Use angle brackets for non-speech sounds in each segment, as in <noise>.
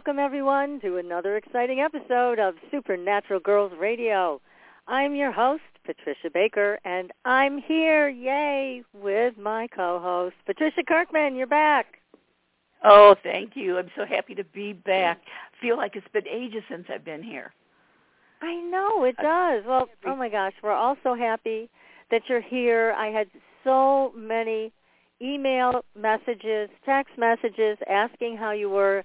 Welcome everyone to another exciting episode of Supernatural Girls Radio. I'm your host, Patricia Baker, and I'm here, yay, with my co-host, Patricia Kirkman. You're back. Oh, thank you. I'm so happy to be back. I feel like it's been ages since I've been here. I know, it does. Well, oh my gosh, we're all so happy that you're here. I had so many email messages, text messages asking how you were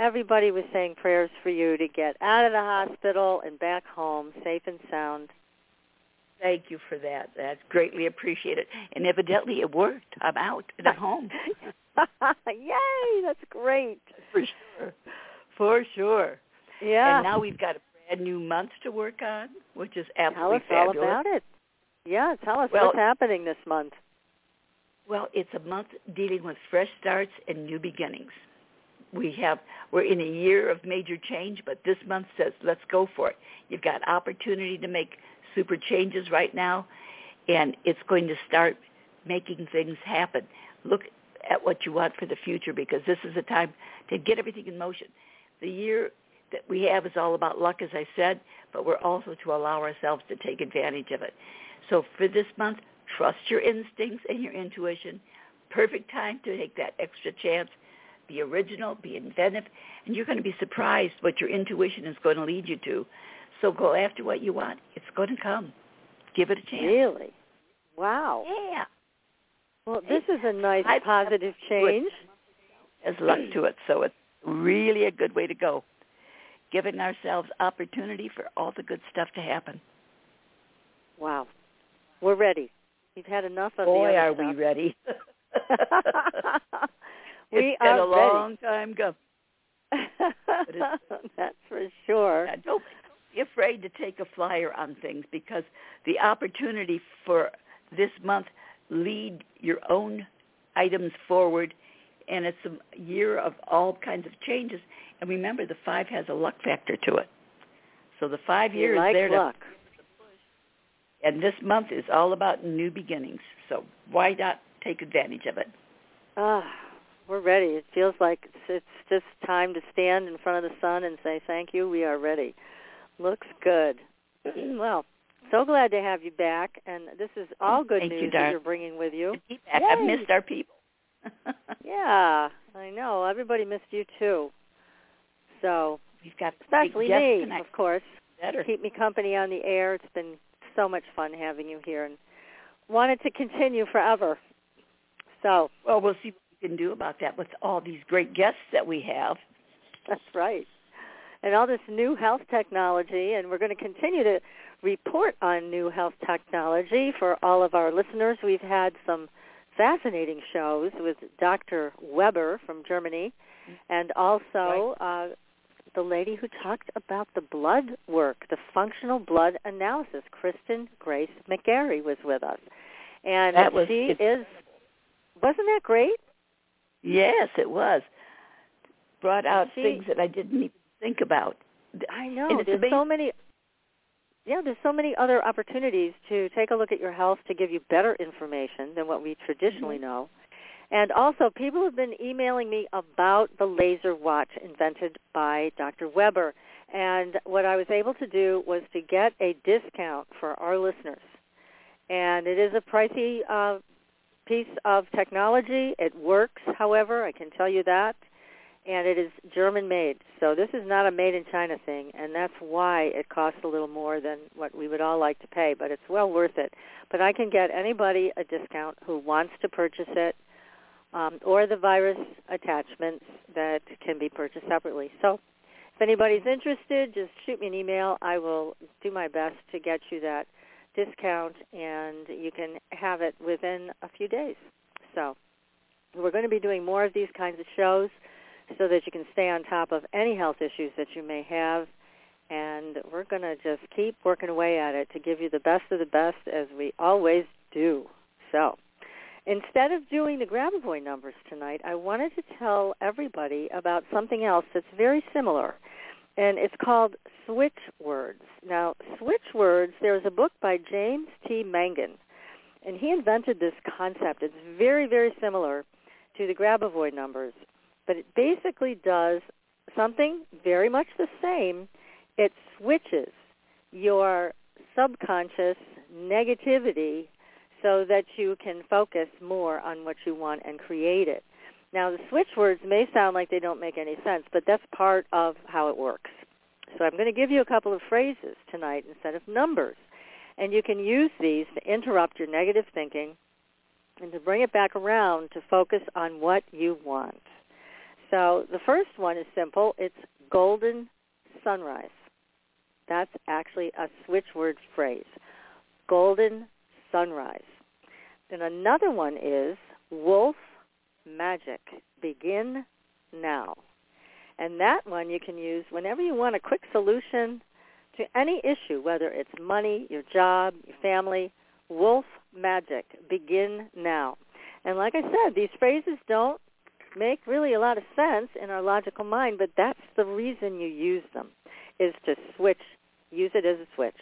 everybody was saying prayers for you to get out of the hospital and back home safe and sound. Thank you for that. That's greatly appreciated. And evidently it worked. I'm out and I'm home. <laughs> Yay, that's great. For sure. For sure. Yeah. And now we've got a brand new month to work on, which is absolutely Tell us fabulous. all about it. Yeah, tell us Well- what's happening this month. Well, it's a month dealing with fresh starts and new beginnings. We have we're in a year of major change, but this month says let's go for it. You've got opportunity to make super changes right now, and it's going to start making things happen. Look at what you want for the future because this is a time to get everything in motion. The year that we have is all about luck, as I said, but we're also to allow ourselves to take advantage of it. So for this month, trust your instincts and your intuition. Perfect time to take that extra chance. Be original, be inventive, and you're going to be surprised what your intuition is going to lead you to. So go after what you want. It's going to come. Give it a chance. Really? Wow. Yeah. Well, this is a nice I- positive change. There's luck to it, so it's really a good way to go. Giving ourselves opportunity for all the good stuff to happen. Wow. We're ready. We've had enough of Boy, the are other we ready. <laughs> <laughs> stuff. we it's been are a long time go. ready. it's- <laughs> That's for sure. Yeah, don't be afraid to take a flyer on things because the opportunity for this month lead your own items forward and it's a year of all kinds of changes and remember the five has a luck factor to it so the five years like there to luck. and this month is all about new beginnings so why not take advantage of it Ah, we're ready. It feels like it's, it's just time to stand in front of the sun and say thank you. We are ready. Looks good. <clears throat> well, so glad to have you back, and this is all good Thank you, news that you're bringing with you. I've missed our people <laughs> Yeah, I know. Everybody missed you too. So, we've got especially me, tonight. of course. better Keep me company on the air. It's been so much fun having you here, and wanted to continue forever. So Well, we'll see can do about that with all these great guests that we have. That's right. And all this new health technology, and we're going to continue to report on new health technology for all of our listeners. We've had some fascinating shows with Dr. Weber from Germany, and also uh, the lady who talked about the blood work, the functional blood analysis. Kristen Grace McGarry was with us, and That was- she is. Wasn't that great? Yes, it was. Brought out She- things that I didn't even think about. I know. There's so many. Yeah, there's so many other opportunities to take a look at your health to give you better information than what we traditionally Mm-hmm. know. And also, people have been emailing me about the laser watch invented by Dr. Weber. And what I was able to do was to get a discount for our listeners. And it is a pricey uh, piece of technology. It works, however, I can tell you that. and it is German made. So this is not a made in China thing, and that's why it costs a little more than what we would all like to pay, but it's well worth it. But I can get anybody a discount who wants to purchase it, um, or the virus attachments that can be purchased separately. So if anybody's interested, just shoot me an email. I will do my best to get you that discount, and you can have it within a few days. So we're going to be doing more of these kinds of shows so that you can stay on top of any health issues that you may have. And we're going to just keep working away at it to give you the best of the best as we always do. So instead of doing the Grabovoi numbers tonight, I wanted to tell everybody about something else that's very similar. And it's called switch words. Now, switch words, there's a book by James T. Mangan, and he invented this concept. It's very, very similar to the Grabovoi numbers but it basically does something very much the same. It switches your subconscious negativity so that you can focus more on what you want and create it. Now, the switch words may sound like they don't make any sense, but that's part of how it works. So I'm going to give you a couple of phrases tonight instead of numbers. And you can use these to interrupt your negative thinking and to bring it back around to focus on what you want. So the first one is simple. It's golden sunrise. That's actually a switch word phrase. Golden sunrise. Then another one is wolf magic. Begin now. And that one you can use whenever you want a quick solution to any issue, whether it's money, your job, your family. Wolf magic. Begin now. And like I said, these phrases don't make really a lot of sense in our logical mind, but that's the reason you use them, is to switch, use it as a switch,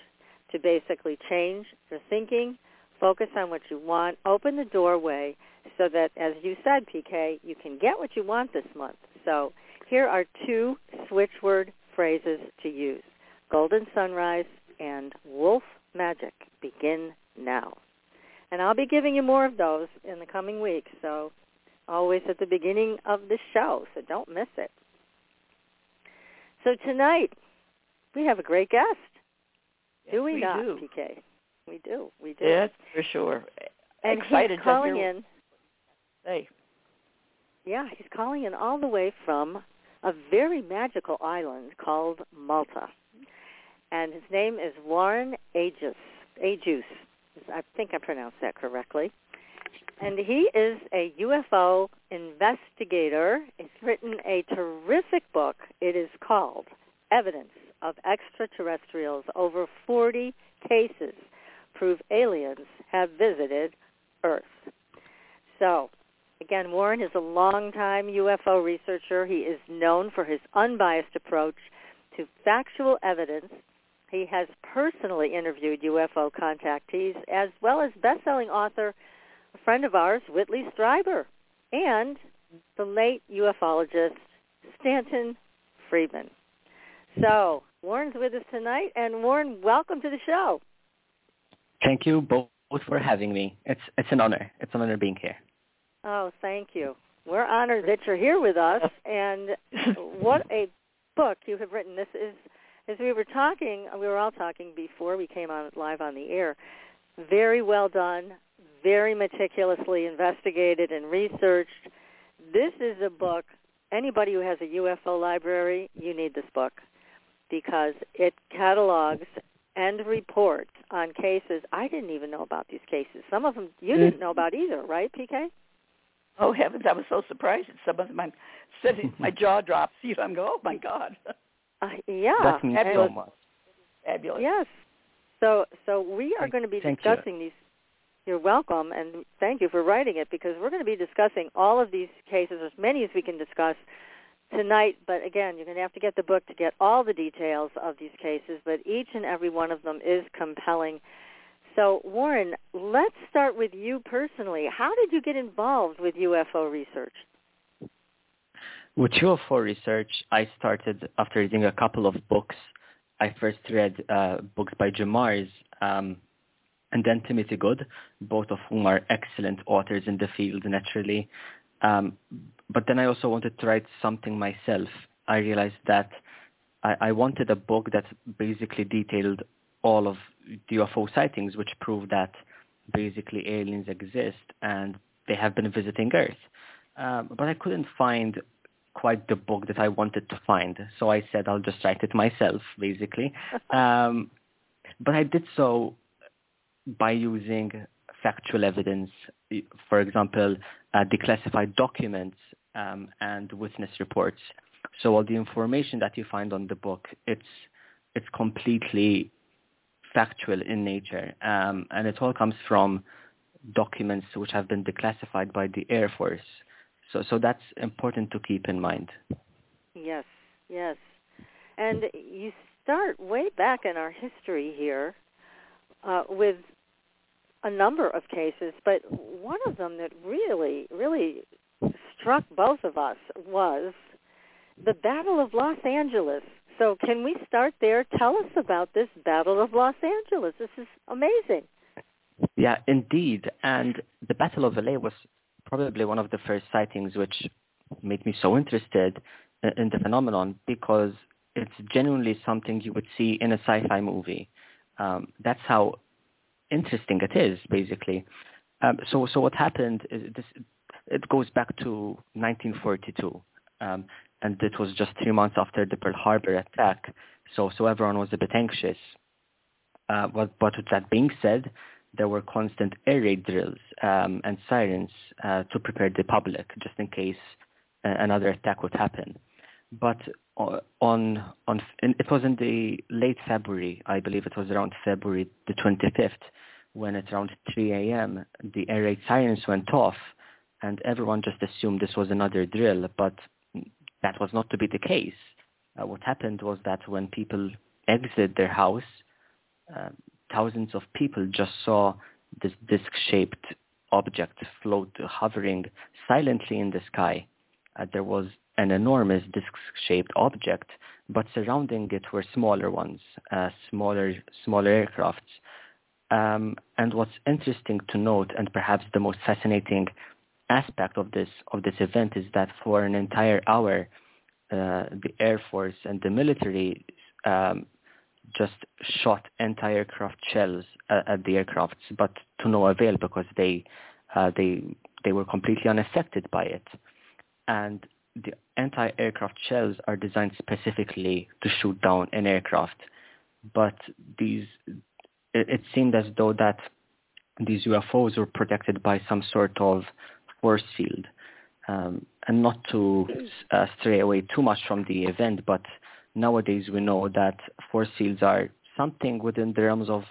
to basically change your thinking, focus on what you want, open the doorway so that, as you said, PK, you can get what you want this month. So here are two switch word phrases to use. Golden Sunrise and Wolf Magic. Begin now. And I'll be giving you more of those in the coming weeks, so always at the beginning of the show, so don't miss it. So tonight, we have a great guest. Yes, do we, we not, do. PK? We do. We do. Yes, for sure. And Excited he's calling in. Say. Yeah, he's calling in all the way from a very magical island called Malta. And his name is Warren Agius. Agius. I think I pronounced that correctly and he is a UFO investigator. He's written a terrific book. It is called Evidence of Extraterrestrials. Over 40 cases prove aliens have visited Earth. So, again, Warren is a longtime UFO researcher. He is known for his unbiased approach to factual evidence. He has personally interviewed UFO contactees as well as best-selling author a friend of ours, Whitley Strieber, and the late ufologist Stanton Friedman. So Warren's with us tonight, and Warren, welcome to the show. Thank you both for having me. It's it's an honor. It's an honor being here. Oh, thank you. We're honored that you're here with us, <laughs> and what a book you have written. This is, as we were talking, we were all talking before we came on live on the air. Very well done, very meticulously investigated and researched. This is a book, anybody who has a UFO library, you need this book because it catalogs and reports on cases. I didn't even know about these cases. Some of them you mm. didn't know about either, right, PK? Oh heavens, I was so surprised at some of them. I'm sitting, <laughs> my jaw drops. You know, I'm going, oh my god. <laughs> Uh, yeah, That means Fabulous. so much. Fabulous. yes. So, so we are Thank- going to be thank you. discussing these you're welcome, and thank you for writing it because we're going to be discussing all of these cases, as many as we can discuss tonight. But again, you're going to have to get the book to get all the details of these cases, but each and every one of them is compelling. So, Warren, let's start with you personally. How did you get involved with UFO research? With UFO research, I started after reading a couple of books. I first read uh, books by Jim Marrs um, and then Timothy Good, both of whom are excellent authors in the field naturally. Um, but then I also wanted to write something myself. I realized that I, I wanted a book that basically detailed all of the UFO sightings, which prove that basically aliens exist and they have been visiting Earth. Um, but I couldn't find quite the book that I wanted to find, so I said I'll just write it myself, basically. <laughs> um, but I did so by using factual evidence, for example, uh, declassified documents um, and witness reports. So all the information that you find on the book, it's it's completely factual in nature, um, and it all comes from documents which have been declassified by the Air Force. So so that's important to keep in mind. Yes, yes, and you start way back in our history here uh, with a number of cases, but one of them that really, really struck both of us was the Battle of Los Angeles. So can we start there? Tell us about this Battle of Los Angeles. This is amazing. Yeah, indeed. And the Battle of LA was probably one of the first sightings which made me so interested in the phenomenon because it's genuinely something you would see in a sci-fi movie. Um, that's how interesting it is, basically. Um, so, so what happened is this. It goes back to 1942, um, and it was just three months after the Pearl Harbor attack. So, so everyone was a bit anxious. Uh, but, but with that being said, there were constant air raid drills um, and sirens uh, to prepare the public just in case another attack would happen. But uh, on on it was in the late February, I believe it was around February the 25th, when at around 3 a.m. the air raid sirens went off, and everyone just assumed this was another drill, but that was not to be the case. Uh, what happened was that when people exited their house, uh, thousands of people just saw this disc-shaped object float, hovering silently in the sky. Uh, there was an enormous disc-shaped object, but surrounding it were smaller ones, uh, smaller, smaller aircrafts. Um, and what's interesting to note, and perhaps the most fascinating aspect of this of this event, is that for an entire hour, uh, the Air Force and the military um, just shot anti-aircraft shells at, at the aircrafts, but to no avail because they uh, they they were completely unaffected by it. And the anti-aircraft shells are designed specifically to shoot down an aircraft, but these it, it seemed as though that these UFOs were protected by some sort of force field. Um, and not to uh, stray away too much from the event, but nowadays we know that force fields are something within the realms of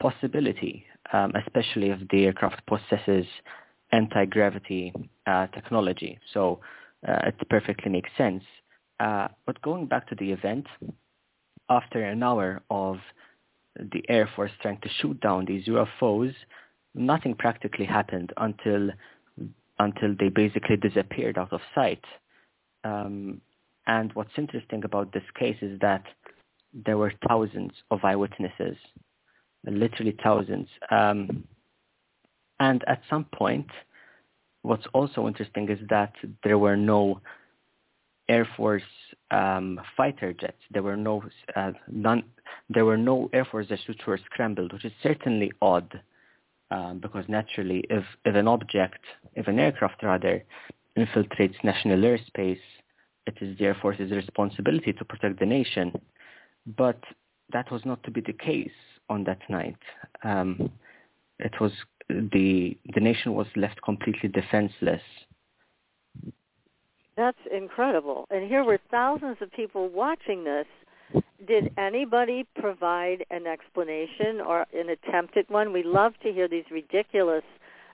possibility, um, especially if the aircraft possesses anti-gravity uh, technology. So uh, it perfectly makes sense. Uh, but going back to the event, after an hour of the Air Force trying to shoot down these UFOs, nothing practically happened until until they basically disappeared out of sight. Um, and what's interesting about this case is that there were thousands of eyewitnesses, literally thousands. Um, and at some point, what's also interesting is that there were no Air Force um, fighter jets. There were no uh, none. There were no Air Force jets which were scrambled, which is certainly odd, um, because naturally, if if an object, if an aircraft rather, infiltrates national airspace, it is the Air Force's responsibility to protect the nation. But that was not to be the case on that night. Um, it was the the nation was left completely defenseless. That's incredible. And here were thousands of people watching this. Did anybody provide an explanation or an attempt at one? We love to hear these ridiculous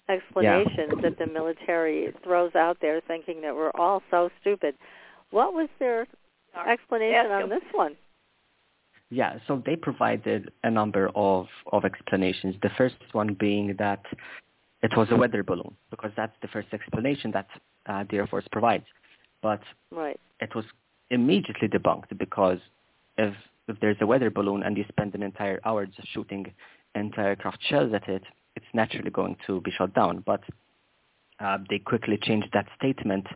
explanations yeah. that the military throws out there thinking that we're all so stupid. What was their explanation on this one? Yeah, so they provided a number of, of explanations. The first one being that it was a weather balloon, because that's the first explanation that uh, the Air Force provides. But right. it was immediately debunked because if if there's a weather balloon and you spend an entire hour just shooting anti-aircraft shells at it, it's naturally going to be shot down. But uh, they quickly changed that statement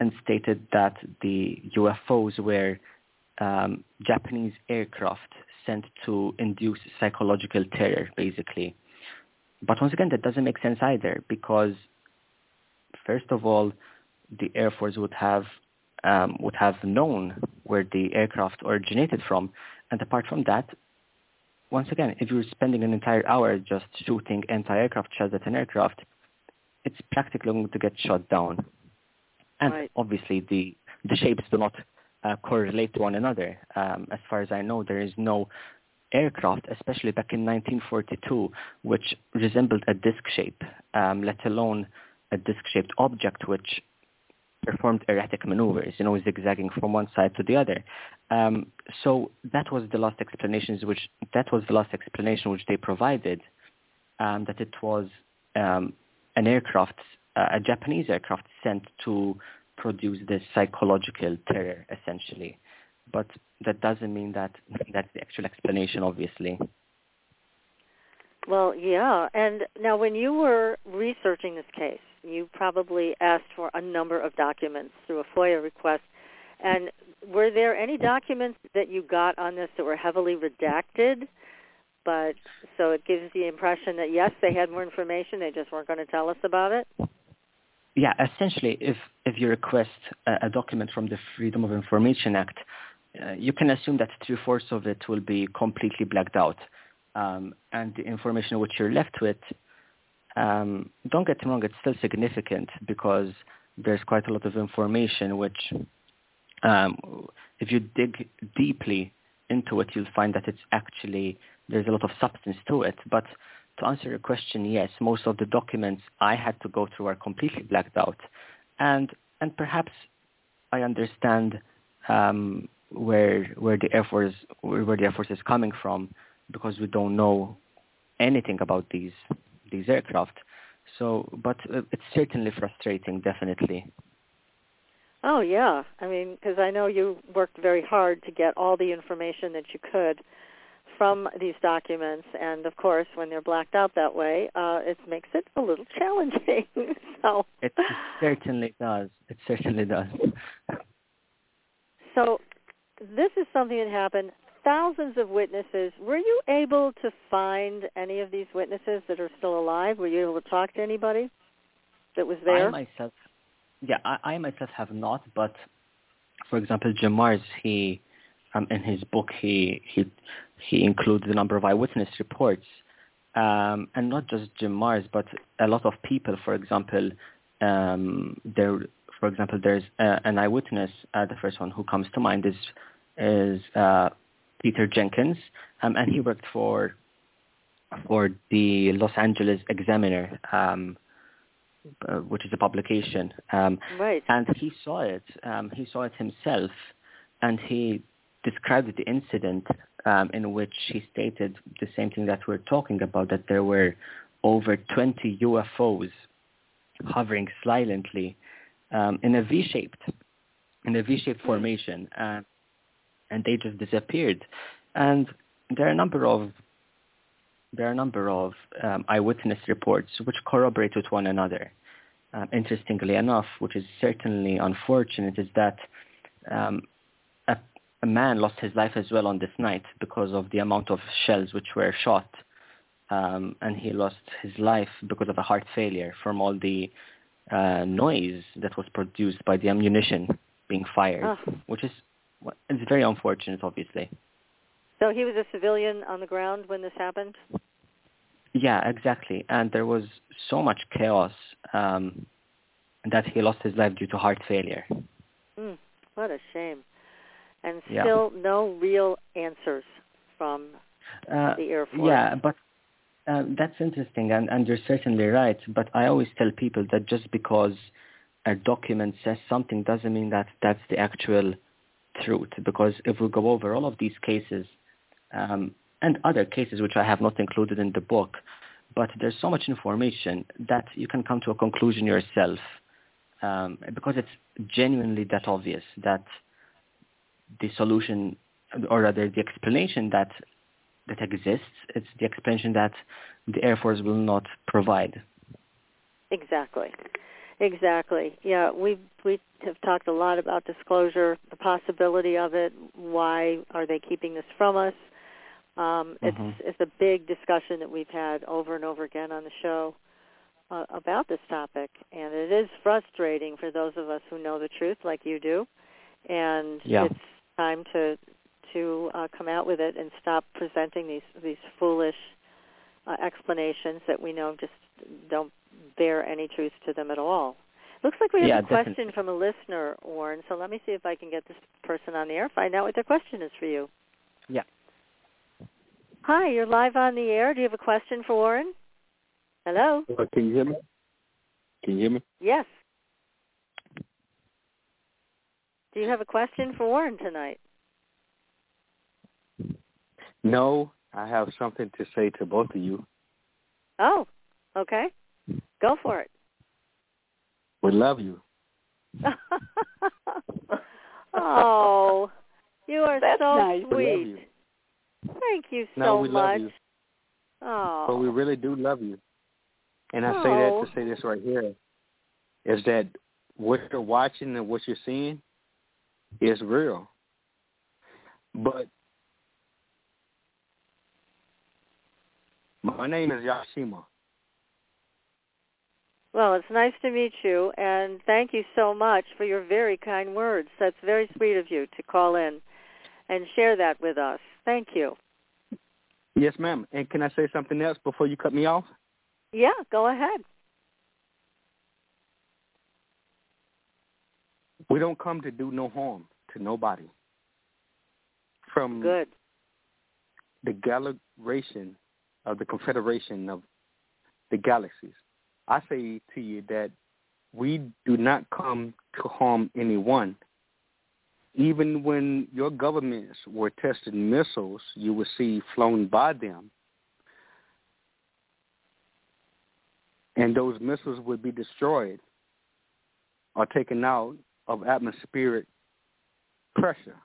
and stated that the UFOs were um, Japanese aircraft sent to induce psychological terror, basically. But once again, that doesn't make sense either because, first of all, the Air Force would have um, would have known where the aircraft originated from, and apart from that, once again, if you're spending an entire hour just shooting anti-aircraft shells at an aircraft, it's practically going to get shot down. And right. obviously, the the shapes do not uh, correlate to one another. Um, as far as I know, there is no aircraft, especially back in 1942, which resembled a disc shape, um, let alone a disc-shaped object which performed erratic maneuvers, you know, zigzagging from one side to the other. Um, so that was the last explanations which that was the last explanation which they provided, um, that it was um, an aircraft, uh, a Japanese aircraft sent to produce this psychological terror, essentially. But that doesn't mean that that's the actual explanation, obviously. Well, yeah. And now when you were researching this case, you probably asked for a number of documents through a FOIA request. And were there any documents that you got on this that were heavily redacted? But so it gives the impression that yes, they had more information, they just weren't going to tell us about it. Yeah, essentially, if if you request a, a document from the Freedom of Information Act, uh, you can assume that three-fourths of it will be completely blacked out. Um, and the information which you're left with, um, don't get me wrong, it's still significant because there's quite a lot of information which, um, if you dig deeply into it, you'll find that it's actually, there's a lot of substance to it. But to answer your question, yes, most of the documents I had to go through are completely blacked out. And, and perhaps I understand um, where where the Air Force where the Air Force is coming from because we don't know anything about these these aircraft. So, but uh, it's certainly frustrating, definitely. Oh yeah, I mean, because I know you worked very hard to get all the information that you could from these documents, and of course, when they're blacked out that way, uh, it makes it a little <laughs> challenging. so it, it certainly does. It certainly does. So this is something that happened. Thousands of witnesses. Were you able to find any of these witnesses that are still alive? Were you able to talk to anybody that was there? I myself, yeah, I, I myself have not. But for example, Jim Marrs, he um, in his book he he he includes a number of eyewitness reports, um, and not just Jim Marrs, but a lot of people. For example, um, there for example, there's uh, an eyewitness. Uh, the first one who comes to mind is is uh, Peter Jenkins, um, and he worked for for the Los Angeles Examiner, um, uh, which is a publication. Um, right. And he saw it. Um, he saw it himself, and he described the incident um, in which he stated the same thing that we're talking about, that there were over 20 UFOs hovering silently um, in a V-shaped, in a V-shaped hmm. formation, uh, and they just disappeared. And there are a number of there are a number of um, eyewitness reports which corroborate with one another. Um, interestingly enough, which is certainly unfortunate, is that um, a, a, man lost his life as well on this night because of the amount of shells which were shot, um, and he lost his life because of a heart failure from all the uh, noise that was produced by the ammunition being fired, oh. which is it's very unfortunate, obviously. So he was a civilian on the ground when this happened. Yeah, exactly, and there was so much chaos um, that he lost his life due to heart failure. Mm, what a shame! And still yeah. no real answers from uh, the Air Force. Yeah, but uh, that's interesting, and, and you're certainly right. But I always tell people that just because a document says something doesn't mean that that's the actual truth. Because if we go over all of these cases um, and other cases which I have not included in the book, but there's so much information that you can come to a conclusion yourself um, because it's genuinely that obvious that the solution or rather the explanation that that exists. It's the explanation that the Air Force will not provide. Exactly. Exactly. Yeah, we we have talked a lot about disclosure, the possibility of it. Why are they keeping this from us? Um, it's Mhm. it's a big discussion that we've had over and over again on the show uh, about this topic, and it is frustrating for those of us who know the truth, like you do. And Yeah. it's time to to uh, come out with it and stop presenting these these foolish uh, explanations that we know just don't bear any truth to them at all. Looks like we have Yeah, a question definitely. from a listener, Warren. So let me see if I can get this person on the air. Find out what their question is for you. Yeah. Hi, you're live on the air. Do you have a question for Warren? Hello. Uh, can you hear me? Can you hear me? Yes. Do you have a question for Warren tonight? No, I have something to say to both of you. Oh, okay. Go for it. We love you. <laughs> oh, you are That's so nice. We love sweet. you. Thank you so No, we much. love you. Oh, But we really do love you. And I say that Oh. to say this right here is that what you're watching and what you're seeing is real. But my name is Yashima. Well, it's nice to meet you, and thank you so much for your very kind words. That's very sweet of you to call in and share that with us. Thank you. Yes, ma'am. And can I say something else before you cut me off? Yeah, go ahead. We don't come to do no harm to nobody. From Good. the galaxy of the Confederation of the Galaxies, I say to you that we do not come to harm anyone. Even when your governments were testing missiles you would see flown by them, and those missiles would be destroyed or taken out of atmospheric pressure.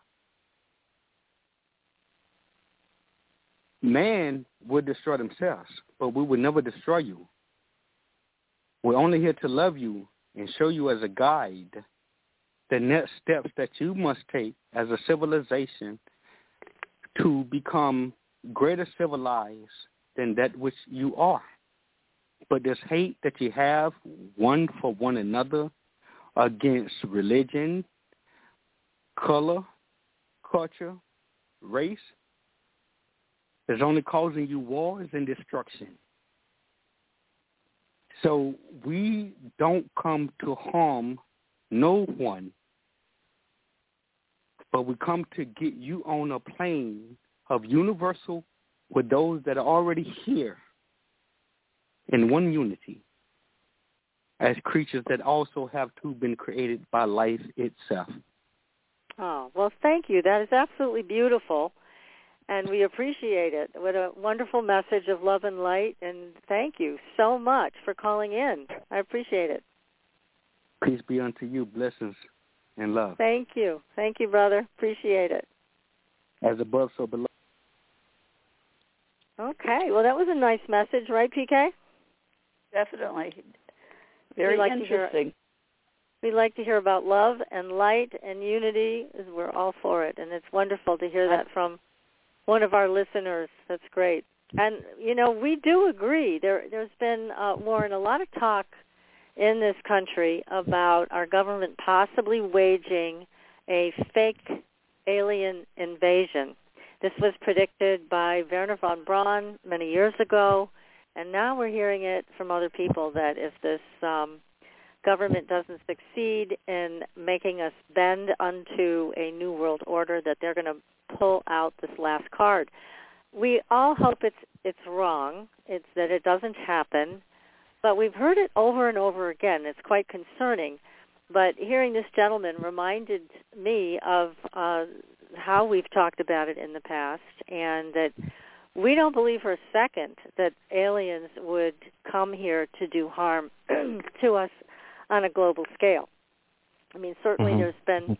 Man would destroy themselves, but we would never destroy you. We're only here to love you and show you as a guide the next steps that you must take as a civilization to become greater civilized than that which you are. But this hate that you have one for one another against religion, color, culture, race, is only causing you wars and destruction. So we don't come to harm no one, but we come to get you on a plane of universal with those that are already here in one unity as creatures that also have to been created by life itself. Oh, well, thank you. That is absolutely beautiful, and we appreciate it. What a wonderful message of love and light, and thank you so much for calling in. I appreciate it. Peace be unto you, blessings and love. Thank you. Thank you, brother. Appreciate it. As above, so below. Okay. Well, that was a nice message, right, PK? Definitely. Very like interesting. We like to hear about love and light and unity. We're all for it, and it's wonderful to hear that from one of our listeners. That's great. And you know, we do agree. There, there's been uh, Warren a lot of talk in this country about our government possibly waging a fake alien invasion. This was predicted by Wernher von Braun many years ago, and now we're hearing it from other people that if this um, government doesn't succeed in making us bend unto a new world order, that they're going to pull out this last card. We all hope it's it's wrong. It's that it doesn't happen, but we've heard it over and over again. It's quite concerning. But hearing this gentleman reminded me of uh, how we've talked about it in the past, and that we don't believe for a second that aliens would come here to do harm <clears throat> to us on a global scale. I mean, certainly Mhm. there's been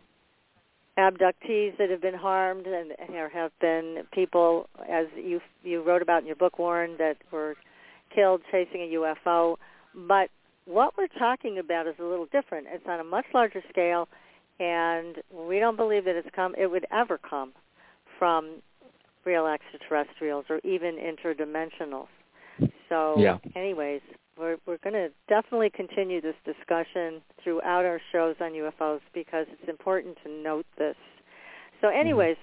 abductees that have been harmed, and there have been people, as you you wrote about in your book, Warren, that were killed chasing a UFO. But what we're talking about is a little different. It's on a much larger scale, and we don't believe that it's come. It would ever come from real extraterrestrials or even interdimensionals. So, yeah. anyways, we're we're going to definitely continue this discussion throughout our shows on UFOs because it's important to note this. So, Mm-hmm. anyways,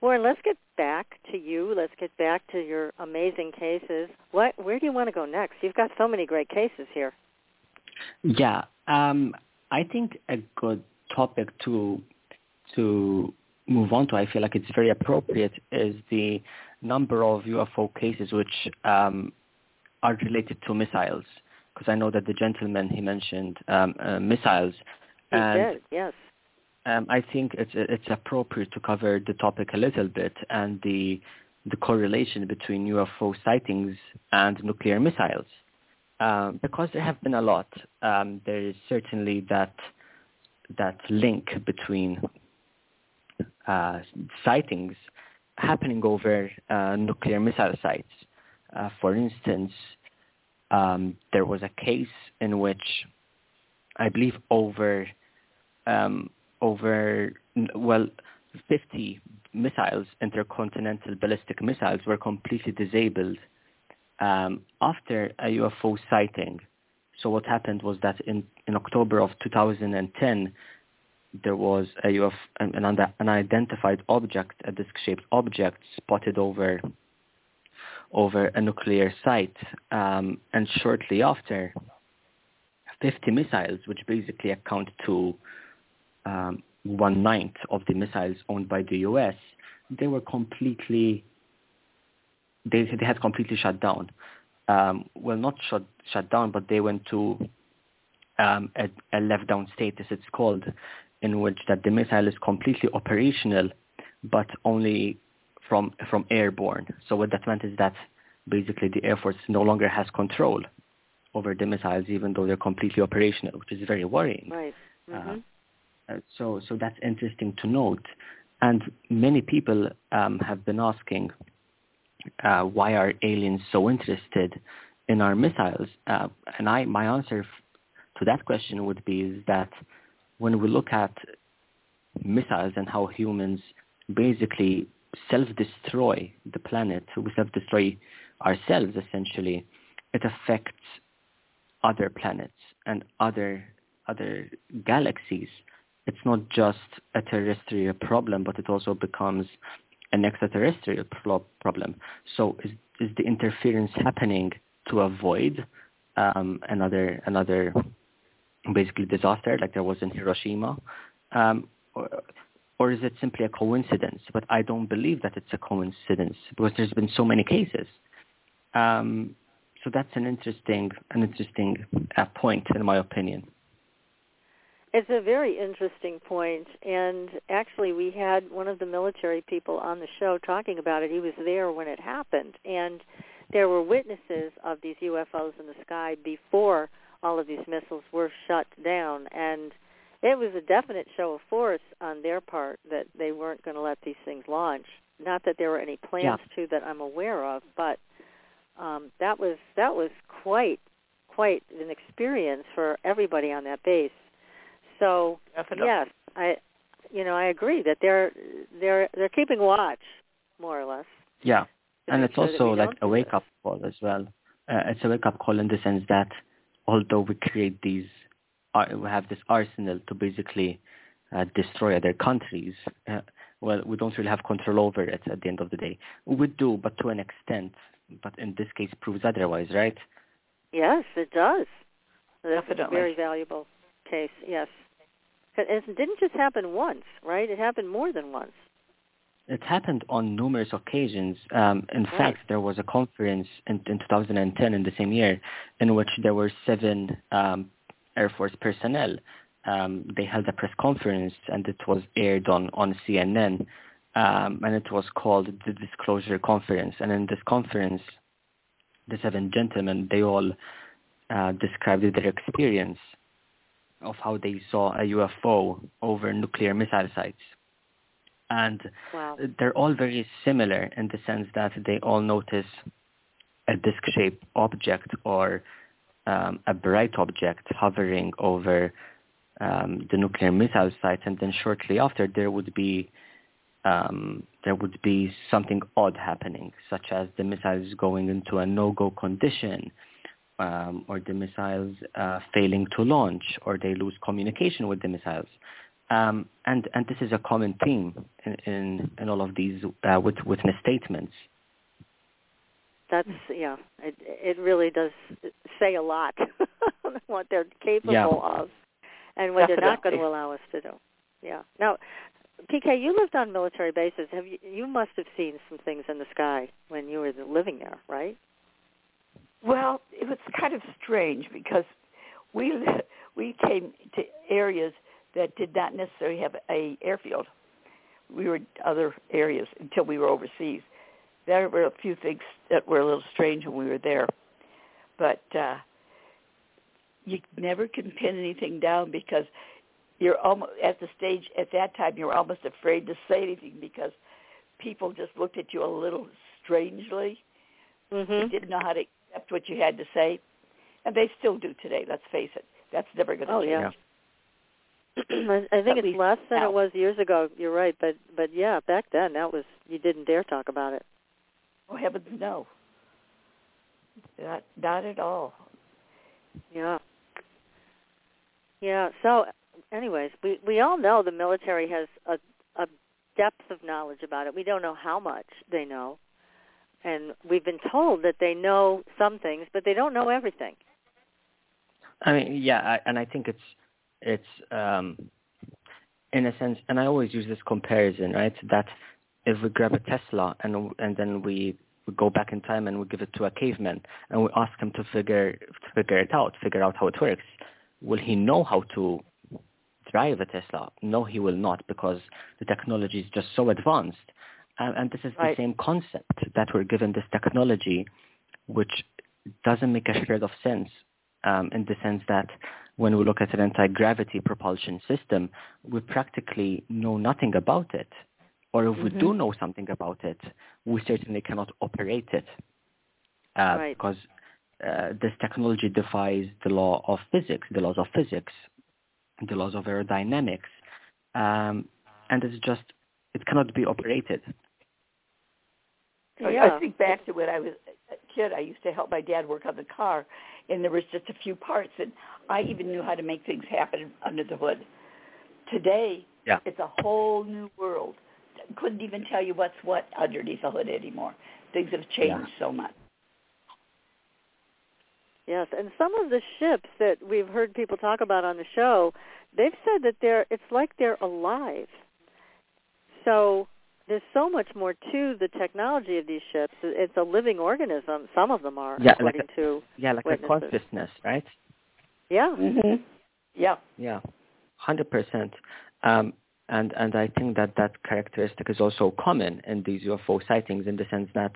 Warren, let's get back to you. Let's get back to your amazing cases. What where do you want to go next? You've got so many great cases here. Yeah, um, I think a good topic to to move on to, I feel like it's very appropriate, is the number of UFO cases which um, are related to missiles. Because I know that the gentleman he mentioned um, uh, missiles, You and did, yes. um, I think it's it's appropriate to cover the topic a little bit and the the correlation between UFO sightings and nuclear missiles. Um, because there have been a lot, um, there is certainly that that link between uh, sightings happening over uh, nuclear missile sites. Uh, for instance, um, there was a case in which I believe over um, over well 50 missiles, intercontinental ballistic missiles, were completely disabled um, after a UFO sighting. So what happened was that in, in October of 2010, there was a UFO, an, an unidentified object, a disc-shaped object spotted over over a nuclear site. Um, and shortly after, 50 missiles, which basically account to um, one-ninth of the missiles owned by the U.S., they were completely, they, they had completely shut down. Um, well, not shut, shut down, but they went to um, a, a left-down status, it's called, in which that the missile is completely operational, but only from from airborne. So what that meant is that basically the Air Force no longer has control over the missiles, even though they're completely operational, which is very worrying. Right. Mm-hmm. Uh, so so that's interesting to note. And many people um, have been asking, uh, why are aliens so interested in our missiles? Uh, and I, my answer f- to that question would be is that when we look at missiles and how humans basically self-destroy the planet, we self-destroy ourselves essentially, it affects other planets and other other galaxies. It's not just a terrestrial problem, but it also becomes an extraterrestrial pro- problem. So is, is the interference happening to avoid um, another another basically disaster like there was in Hiroshima, um, or, is it simply a coincidence? But I don't believe that it's a coincidence because there's been so many cases. Um, so that's an interesting an interesting uh, point in my opinion. It's a very interesting point, and actually, we had one of the military people on the show talking about it. He was there when it happened, and there were witnesses of these UFOs in the sky before all of these missiles were shut down, and it was a definite show of force on their part that they weren't going to let these things launch. Not that there were any plans Yeah. to that I'm aware of, but um, that was that was quite quite an experience for everybody on that base. So Definitely. yes, I you know I agree that they're they're they're keeping watch more or less. Yeah, and it's sure also like a wake up call as well. Uh, it's a wake up call in the sense that although we create these, we have this arsenal to basically uh, destroy other countries. Uh, well, we don't really have control over it at the end of the day. We do, but to an extent. But in this case, proves otherwise, right? Yes, it does. That's a Definitely. very valuable case. Yes, it didn't just happen once, right? It happened more than once. It happened on numerous occasions. Um, in Right. fact, there was a conference in, in 2010 in the same year in which there were seven um, Air Force personnel. Um, they held a press conference and it was aired on, on CNN um, and it was called the Disclosure Conference. And in this conference, the seven gentlemen, they all uh, described their experience of how they saw a UFO over nuclear missile sites. And Wow. they're all very similar in the sense that they all notice a disc-shaped object or um, a bright object hovering over um, the nuclear missile site, and then shortly after there would be um, there would be something odd happening, such as the missiles going into a no-go condition, um, or the missiles uh, failing to launch, or they lose communication with the missiles. Um, and and this is a common theme in in, in all of these uh, witness statements. That's yeah. It it really does say a lot <laughs> what they're capable Yeah. of, and what they're not going to allow us to do. Yeah. Now, PK, you lived on military bases. Have you? You must have seen some things in the sky when you were living there, right? Well, it was kind of strange because we <laughs> we came to areas that did not necessarily have a airfield. We were other areas until we were overseas. There were a few things that were a little strange when we were there, but uh, you never can pin anything down because you're almost at the stage at that time you're almost afraid to say anything because people just looked at you a little strangely they Mm-hmm. didn't know how to accept what you had to say, and they still do today. Let's face it, that's never going to Oh, change. yeah. <clears throat> I I think it's less than now. it was years ago. You're right, but but yeah, back then that was you didn't dare talk about it. Oh heavens, no, not not at all. Yeah. Yeah. So, anyways, we we all know the military has a a depth of knowledge about it. We don't know how much they know, and we've been told that they know some things, but they don't know everything. I mean, yeah, I, and I think it's it's um, in a sense, and I always use this comparison, right? That if we grab a Tesla and and then we, we go back in time and we give it to a caveman and we ask him to figure to figure it out, figure out how it works, will he know how to drive a Tesla? No, he will not because the technology is just so advanced. And, and this is Right. the same concept that we're given this technology, which doesn't make a shred of sense um, in the sense that when we look at an anti-gravity propulsion system, we practically know nothing about it. Or if we do know something about it, we certainly cannot operate it uh, Right. because uh, this technology defies the law of physics, the laws of physics, the laws of aerodynamics, um, and it's just it cannot be operated. I- Yeah. I think back to when I was a kid. I used to help my dad work on the car, and there was just a few parts, and I even knew how to make things happen under the hood. Today, Yeah. it's a whole new world. Couldn't even tell you what's what underneath the hood anymore. Things have changed so much. Yes, and some of the ships that we've heard people talk about on the show, they've said that they're it's like they're alive. So there's so much more to the technology of these ships. It's a living organism. Some of them are, Yeah, like according to Yeah, like Witnesses. a consciousness, right? yeah. Mm-hmm. Yeah. Yeah, hundred percent. And and I think that that characteristic is also common in these UFO sightings in the sense that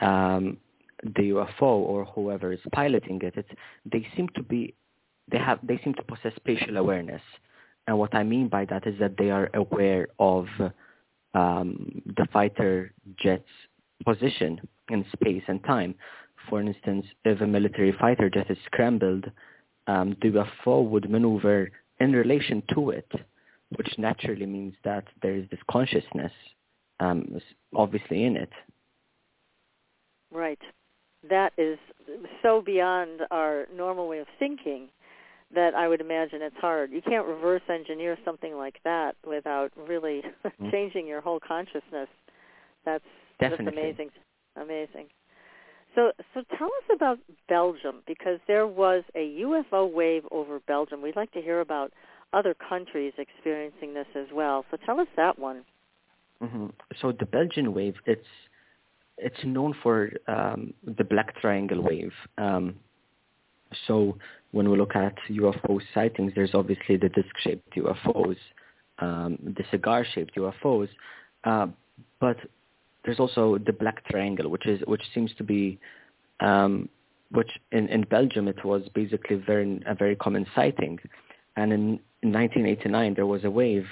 um, the UFO or whoever is piloting it, they seem to be they have they seem to possess spatial awareness. And what I mean by that is that they are aware of um, the fighter jet's position in space and time. For instance, if a military fighter jet is scrambled, um, the UFO would maneuver in relation to it, which naturally means that there is this consciousness um, obviously in it. Right. That is so beyond our normal way of thinking that I would imagine it's hard. You can't reverse engineer something like that without really <laughs> Mhm. changing your whole consciousness. That's Definitely. that's amazing. Amazing. So so tell us about Belgium because there was a UFO wave over Belgium. We'd like to hear about other countries experiencing this as well. So tell us that one. hmm So the Belgian wave, it's it's known for um, the Black Triangle wave. Um, so when we look at UFO sightings, there's obviously the disc-shaped UFOs, um, the cigar-shaped UFOs, uh, but there's also the Black Triangle, which is which seems to be, um, which in, in Belgium it was basically very a very common sighting, and in, in 1989 there was a wave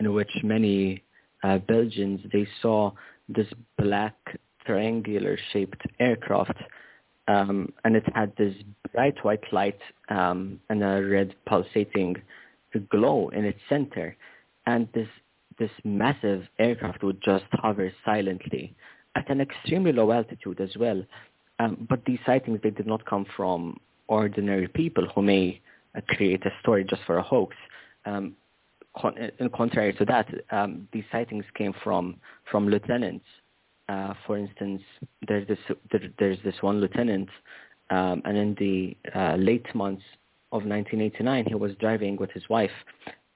in which many uh, Belgians they saw this black triangular shaped aircraft um, and it had this bright white light um, and a red pulsating glow in its center. And this this massive aircraft would just hover silently at an extremely low altitude as well. Um, but these sightings, they did not come from ordinary people who may create a story just for a hoax. Um, con- contrary to that, um, these sightings came from from lieutenants. Uh, for instance, there's this there, there's this one lieutenant, um, and in the uh, late months of 1989, he was driving with his wife,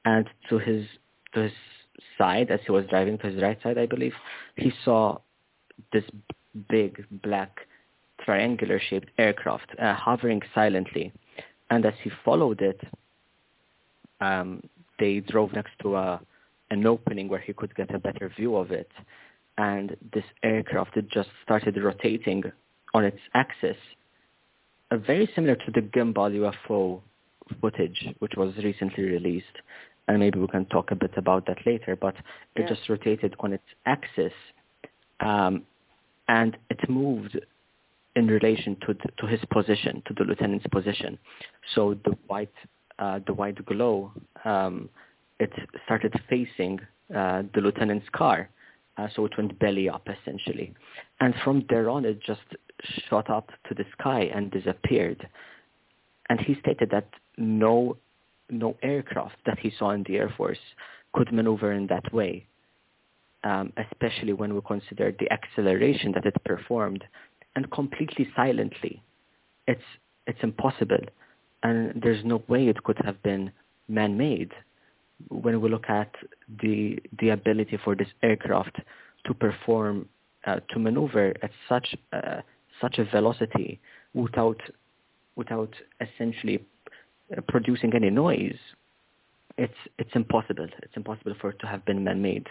and to his to his side, as he was driving to his right side, I believe, he saw this big black triangular shaped aircraft uh, hovering silently. And as he followed it, um, they drove next to a, an opening where he could get a better view of it. And this aircraft it just started rotating on its axis, uh, very similar to the gimbal UFO footage, which was recently released. And maybe we can talk a bit about that later. But it yeah. just rotated on its axis, um, and it moved in relation to the, to his position, to the lieutenant's position. So the white uh, the white glow um, it started facing uh, the lieutenant's car, uh, so it went belly up essentially, and from there on it just shot up to the sky and disappeared. And he stated that no no aircraft that he saw in the Air Force could maneuver in that way, um, especially when we consider the acceleration that it performed and completely silently. It's it's impossible, and there's no way it could have been man-made. When we look at the the ability for this aircraft to perform uh, to maneuver at such uh, such a velocity without without essentially uh, producing any noise, it's it's impossible. It's impossible for it to have been man-made.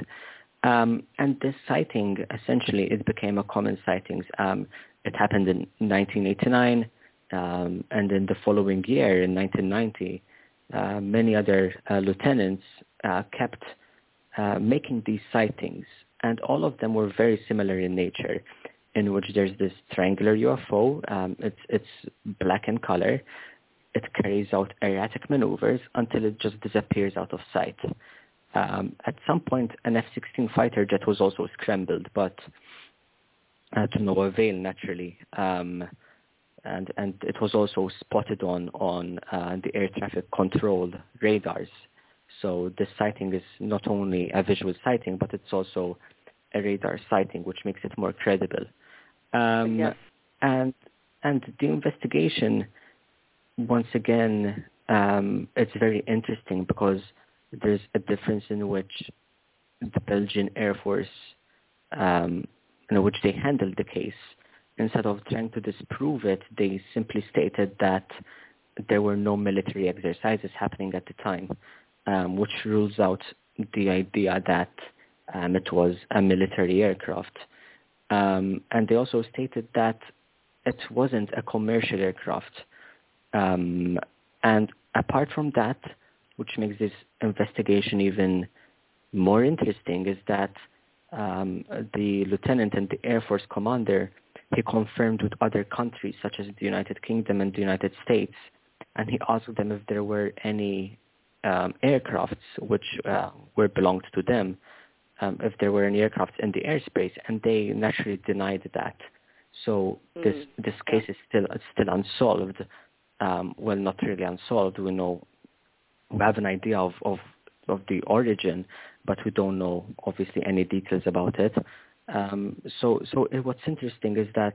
Um, and this sighting, essentially, it became a common sighting. Um, it happened in 1989, um, and in the following year, in 1990, uh, many other uh, lieutenants uh, kept uh, making these sightings, and all of them were very similar in nature, in which there's this triangular UFO. Um, it's it's black in color. It carries out erratic maneuvers until it just disappears out of sight. Um, at some point, an F-16 fighter jet was also scrambled, but uh, to no avail, naturally. Um, and and it was also spotted on on uh, the air traffic control radars. So this sighting is not only a visual sighting, but it's also a radar sighting, which makes it more credible. Um, yes. And and the investigation, once again, um, it's very interesting because there's a difference in which the Belgian Air Force, um, in which they handled the case. Instead of trying to disprove it, they simply stated that there were no military exercises happening at the time, um, which rules out the idea that um, it was a military aircraft. Um, and they also stated that it wasn't a commercial aircraft. Um, and apart from that, which makes this investigation even more interesting is that um, the lieutenant and the Air Force commander, he confirmed with other countries such as the United Kingdom and the United States, and he asked them if there were any um, aircrafts which uh, were belonged to them, um, if there were any aircrafts in the airspace, and they naturally denied that. So mm. this this case is still still unsolved. Um, well, not really unsolved. We know we have an idea of, of, of the origin, but we don't know obviously any details about it. Um, so, so what's interesting is that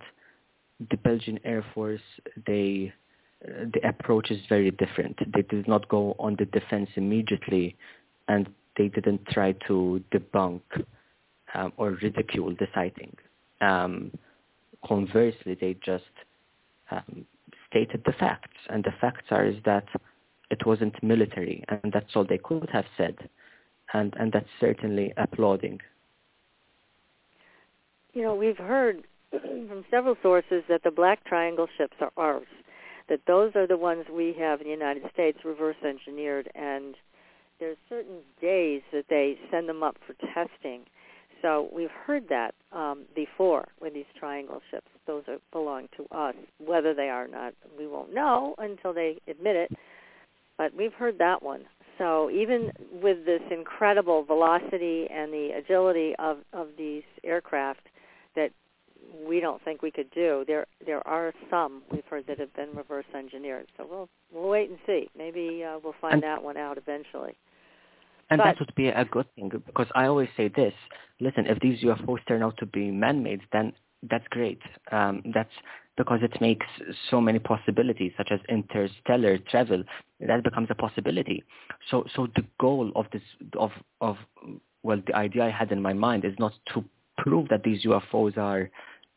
the Belgian Air Force, they, the approach is very different. They did not go on the defense immediately, and they didn't try to debunk um, or ridicule the sighting. Um, conversely, they just um, stated the facts, and the facts are is that it wasn't military, and that's all they could have said, and and that's certainly applauding. You know, we've heard from several sources that the Black Triangle ships are ours, that those are the ones we have in the United States reverse engineered, and there's certain days that they send them up for testing. So we've heard that um, before with these triangle ships. those are, belong to us. Whether they are or not, we won't know until they admit it. But we've heard that one. So even with this incredible velocity and the agility of, of these aircraft that we don't think we could do, there there are some we've heard that have been reverse engineered. So we'll we'll wait and see. Maybe uh, we'll find and, that one out eventually. And but, that would be a good thing because I always say this: listen, if these UFOs turn out to be man-made, then that's great. Um, that's because it makes so many possibilities, such as interstellar travel. That becomes a possibility. So, so the goal of this, of of well, the idea I had in my mind is not to prove that these UFOs are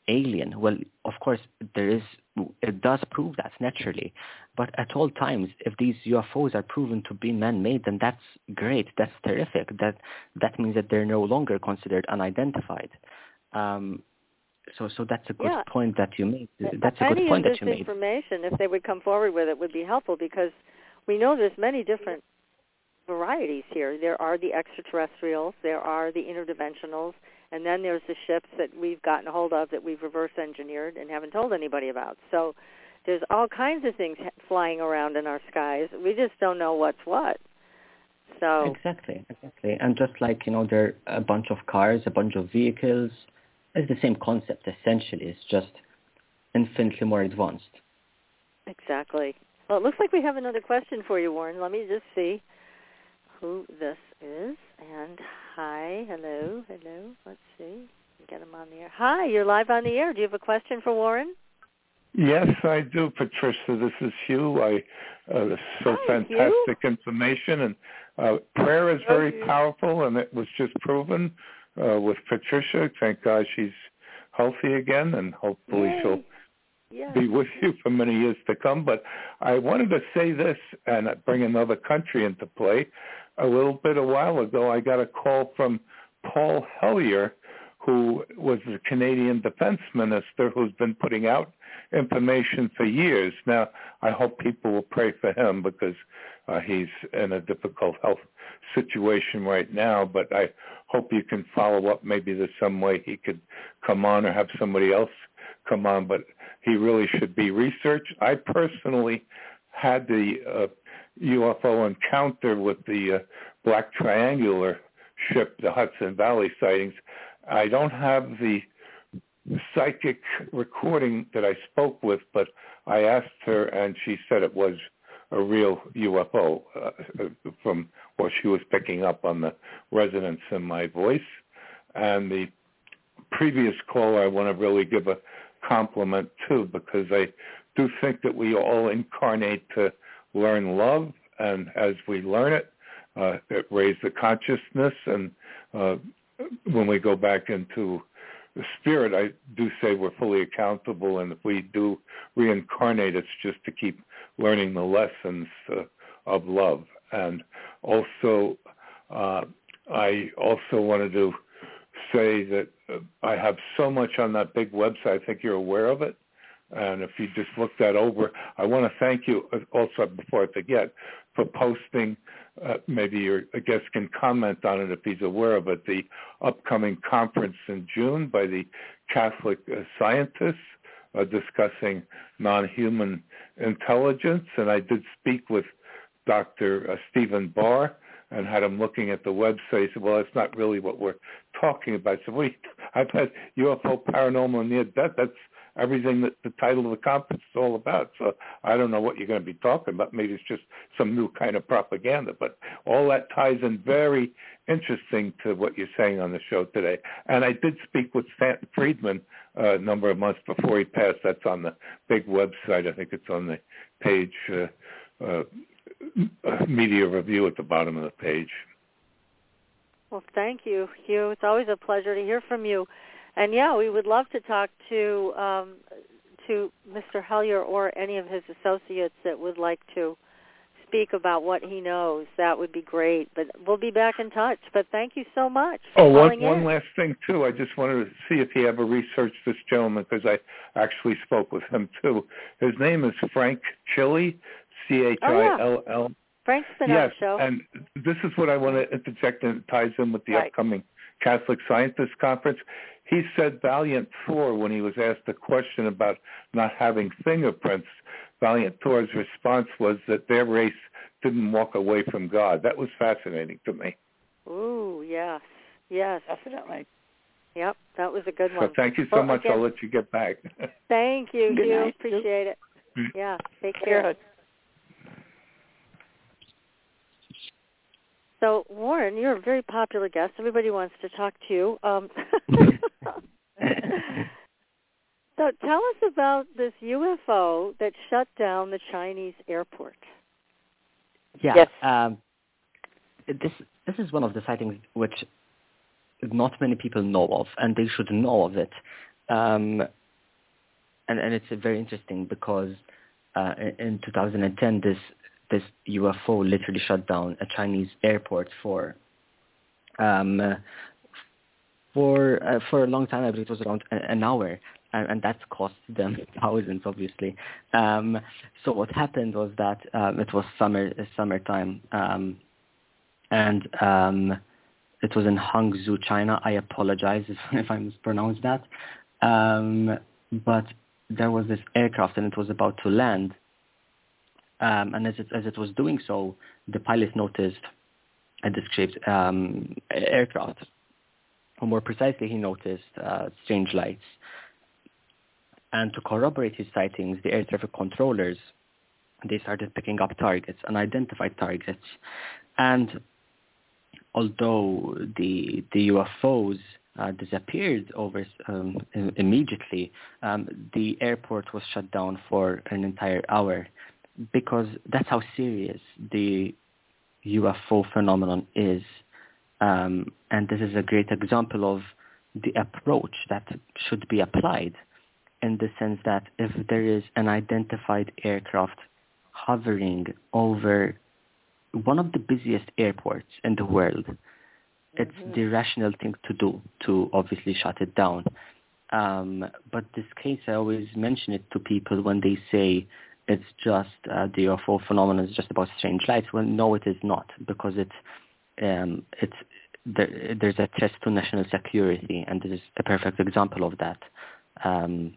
alien. Well, of course, there is. It does prove that naturally, but at all times, if these UFOs are proven to be man-made, then that's great. That's terrific. That that means that they're no longer considered unidentified. Um, so so that's a good yeah. point that you made. That's a good point that you this made. information, if they would come forward with it, would be helpful because we know there's many different varieties here. There are the extraterrestrials, there are the interdimensionals, and then there's the ships that we've gotten a hold of that we've reverse engineered and haven't told anybody about. So there's all kinds of things flying around in our skies. We just don't know what's what. So exactly, exactly, and just like you know, there are a bunch of cars, a bunch of vehicles it's the same concept essentially. It's just infinitely more advanced. Exactly. Well, it looks like we have another question for you, Warren. Let me just see who this is. And hi, hello, hello. Let's see. Get him on the air. Hi, you're live on the air. Do you have a question for Warren? Yes, I do, Patricia. This is Hugh. I uh, so Hi, fantastic Hugh. information, and uh, prayer is very powerful, and it was just proven uh, with Patricia. Thank God she's healthy again, and hopefully Yay. she'll Yes. be with you for many years to come. But I wanted to say this and bring another country into play. A little bit a while ago, I got a call from Paul Hellyer, who was the Canadian Defense Minister, who's been putting out information for years. Now, I hope people will pray for him because uh, he's in a difficult health situation right now, but I hope you can follow up. Maybe there's some way he could come on or have somebody else come on, but he really should be researched. I personally had the uh, UFO encounter with the uh, Black Triangular ship, the Hudson Valley sightings. I don't have the psychic recording that I spoke with, but I asked her and she said it was a real UFO uh, from what she was picking up on the resonance in my voice. And the previous caller, I want to really give a compliment to because I do think that we all incarnate to learn love, and as we learn it, uh, it raises the consciousness. And uh, when we go back into the spirit, I do say we're fully accountable, and if we do reincarnate, it's just to keep learning the lessons uh, of love. And also, uh, I also wanted to say that uh, I have so much on that big website. I think you're aware of it. And if you just look that over, I want to thank you uh, also before I forget for posting. Uh, maybe your guest can comment on it if he's aware of it. The upcoming conference in June by the Catholic uh, scientists uh, discussing non-human intelligence, and I did speak with Dr. Uh, Stephen Barr and had him looking at the website. He said, well, that's not really what we're talking about. So we, I've had UFO paranormal near death. That's everything that the title of the conference is all about. So I don't know what you're going to be talking about. Maybe it's just some new kind of propaganda. But all that ties in very interesting to what you're saying on the show today. And I did speak with Stanton Friedman uh, a number of months before he passed. That's on the big website. I think it's on the page. Uh, uh, media review at the bottom of the page. Well, thank you, Hugh. It's always a pleasure to hear from you. And yeah, we would love to talk to um, to Mr. Hellyer or any of his associates that would like to speak about what he knows. That would be great. But we'll be back in touch. But thank you so much. oh, one, in. last thing too. I just wanted to see if he ever researched this gentleman because I actually spoke with him too. His name is Frank Chili, C H I L L. Frank's been yes, on the show. and this is what I want to interject and it ties in with the Right. upcoming Catholic Scientists Conference. He said Valiant Thor when he was asked a question about not having fingerprints. Valiant Thor's response was that their race didn't walk away from God. That was fascinating to me. Ooh, yes, yes, definitely. Yep, that was a good one. So thank you so well, much. Again, I'll let you get back. thank you, Good Hugh. night. Appreciate it. Yeah, take care. So, Warren, you're a very popular guest. Everybody wants to talk to you. Um, <laughs> so, tell us about this UFO that shut down the Chinese airport. Yeah. Yes. Um, this this is one of the sightings which not many people know of, and they should know of it. Um, and and it's very interesting because uh, in, in 2010, this this UFO literally shut down a Chinese airport for um, for uh, for a long time. I believe it was around an hour, and, and that cost them <laughs> thousands, obviously. Um, so what happened was that um, it was summer summertime, um, and um, it was in Hangzhou, China. I apologize <laughs> if, if I mispronounced that, um, but there was this aircraft, and it was about to land. Um, and as it, as it was doing so, the pilot noticed a disc-shaped um, aircraft. Or more precisely, he noticed uh, strange lights. And to corroborate his sightings, the air traffic controllers, they started picking up targets, unidentified targets. And although the the UFOs uh, disappeared over um, immediately, um, the airport was shut down for an entire hour because that's how serious the UFO phenomenon is. Um, and this is a great example of the approach that should be applied in the sense that if there is an identified aircraft hovering over one of the busiest airports in the world, it's the rational thing to do to obviously shut it down. Um, but this case, I always mention it to people when they say it's just uh, the UFO phenomenon is just about strange lights. Well, no, it is not because it's um, it's there, there's a threat to national security, and this is a perfect example of that. Um,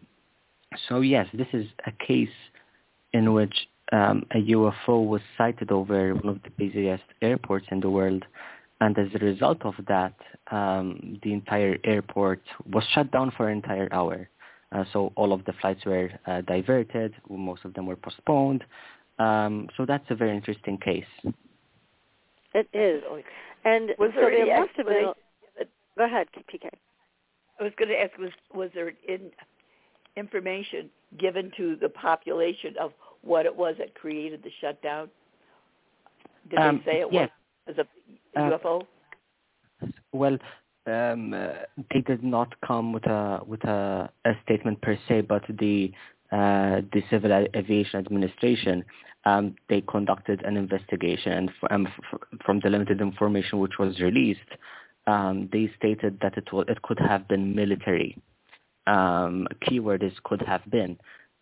so yes, this is a case in which um, a UFO was sighted over one of the busiest airports in the world, and as a result of that, um, the entire airport was shut down for an entire hour. Uh, so all of the flights were uh, diverted, most of them were postponed. Um, so that's a very interesting case. It is. And Was so there there must have been. explanation? Go ahead, PK. I was going to ask, was was there in, information given to the population of what it was that created the shutdown? Did Um, they say it yes. was as a Uh, UFO? Well, um, they did not come with a with a, a statement per se, but the uh, the Civil Aviation Administration um, they conducted an investigation, and f- um, f- from the limited information which was released, um, they stated that it was, it could have been military. Um, keyword is could have been,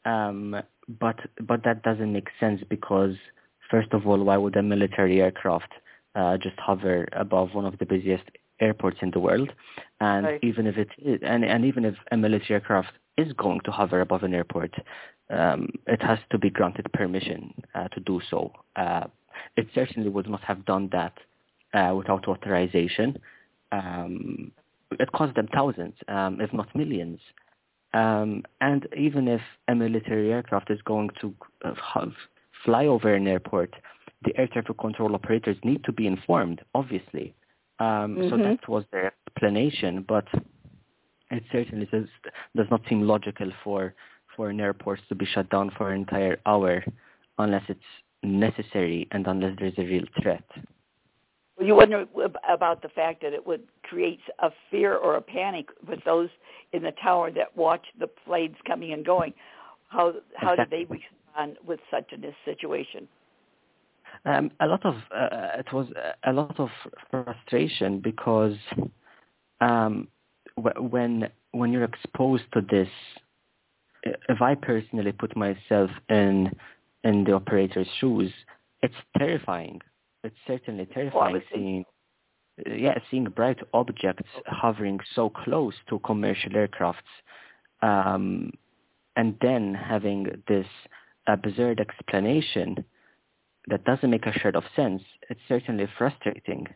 um, but but that doesn't make sense because first of all, why would a military aircraft uh, just hover above one of the busiest airports in the world? And Right. even if it is, and, and even if a military aircraft is going to hover above an airport, um, it has to be granted permission uh, to do so. Uh, it certainly would not have done that uh, without authorization. Um, it cost them thousands, um, if not millions. Um, and even if a military aircraft is going to uh, have, fly over an airport, the air traffic control operators need to be informed, obviously. Um, So Mhm. that was their explanation, but it certainly does, does not seem logical for, for an airport to be shut down for an entire hour unless it's necessary and unless there's a real threat. Well, you wonder about the fact that it would create a fear or a panic with those in the tower that watch the planes coming and going. How how did they respond with such a situation? Um, a lot of uh, it was a lot of frustration because um, w- when when you're exposed to this, if I personally put myself in in the operator's shoes, it's terrifying. It's certainly terrifying Obviously. seeing yeah, seeing bright objects hovering so close to commercial aircrafts, um, and then having this absurd explanation that doesn't make a shred of sense, it's certainly frustrating.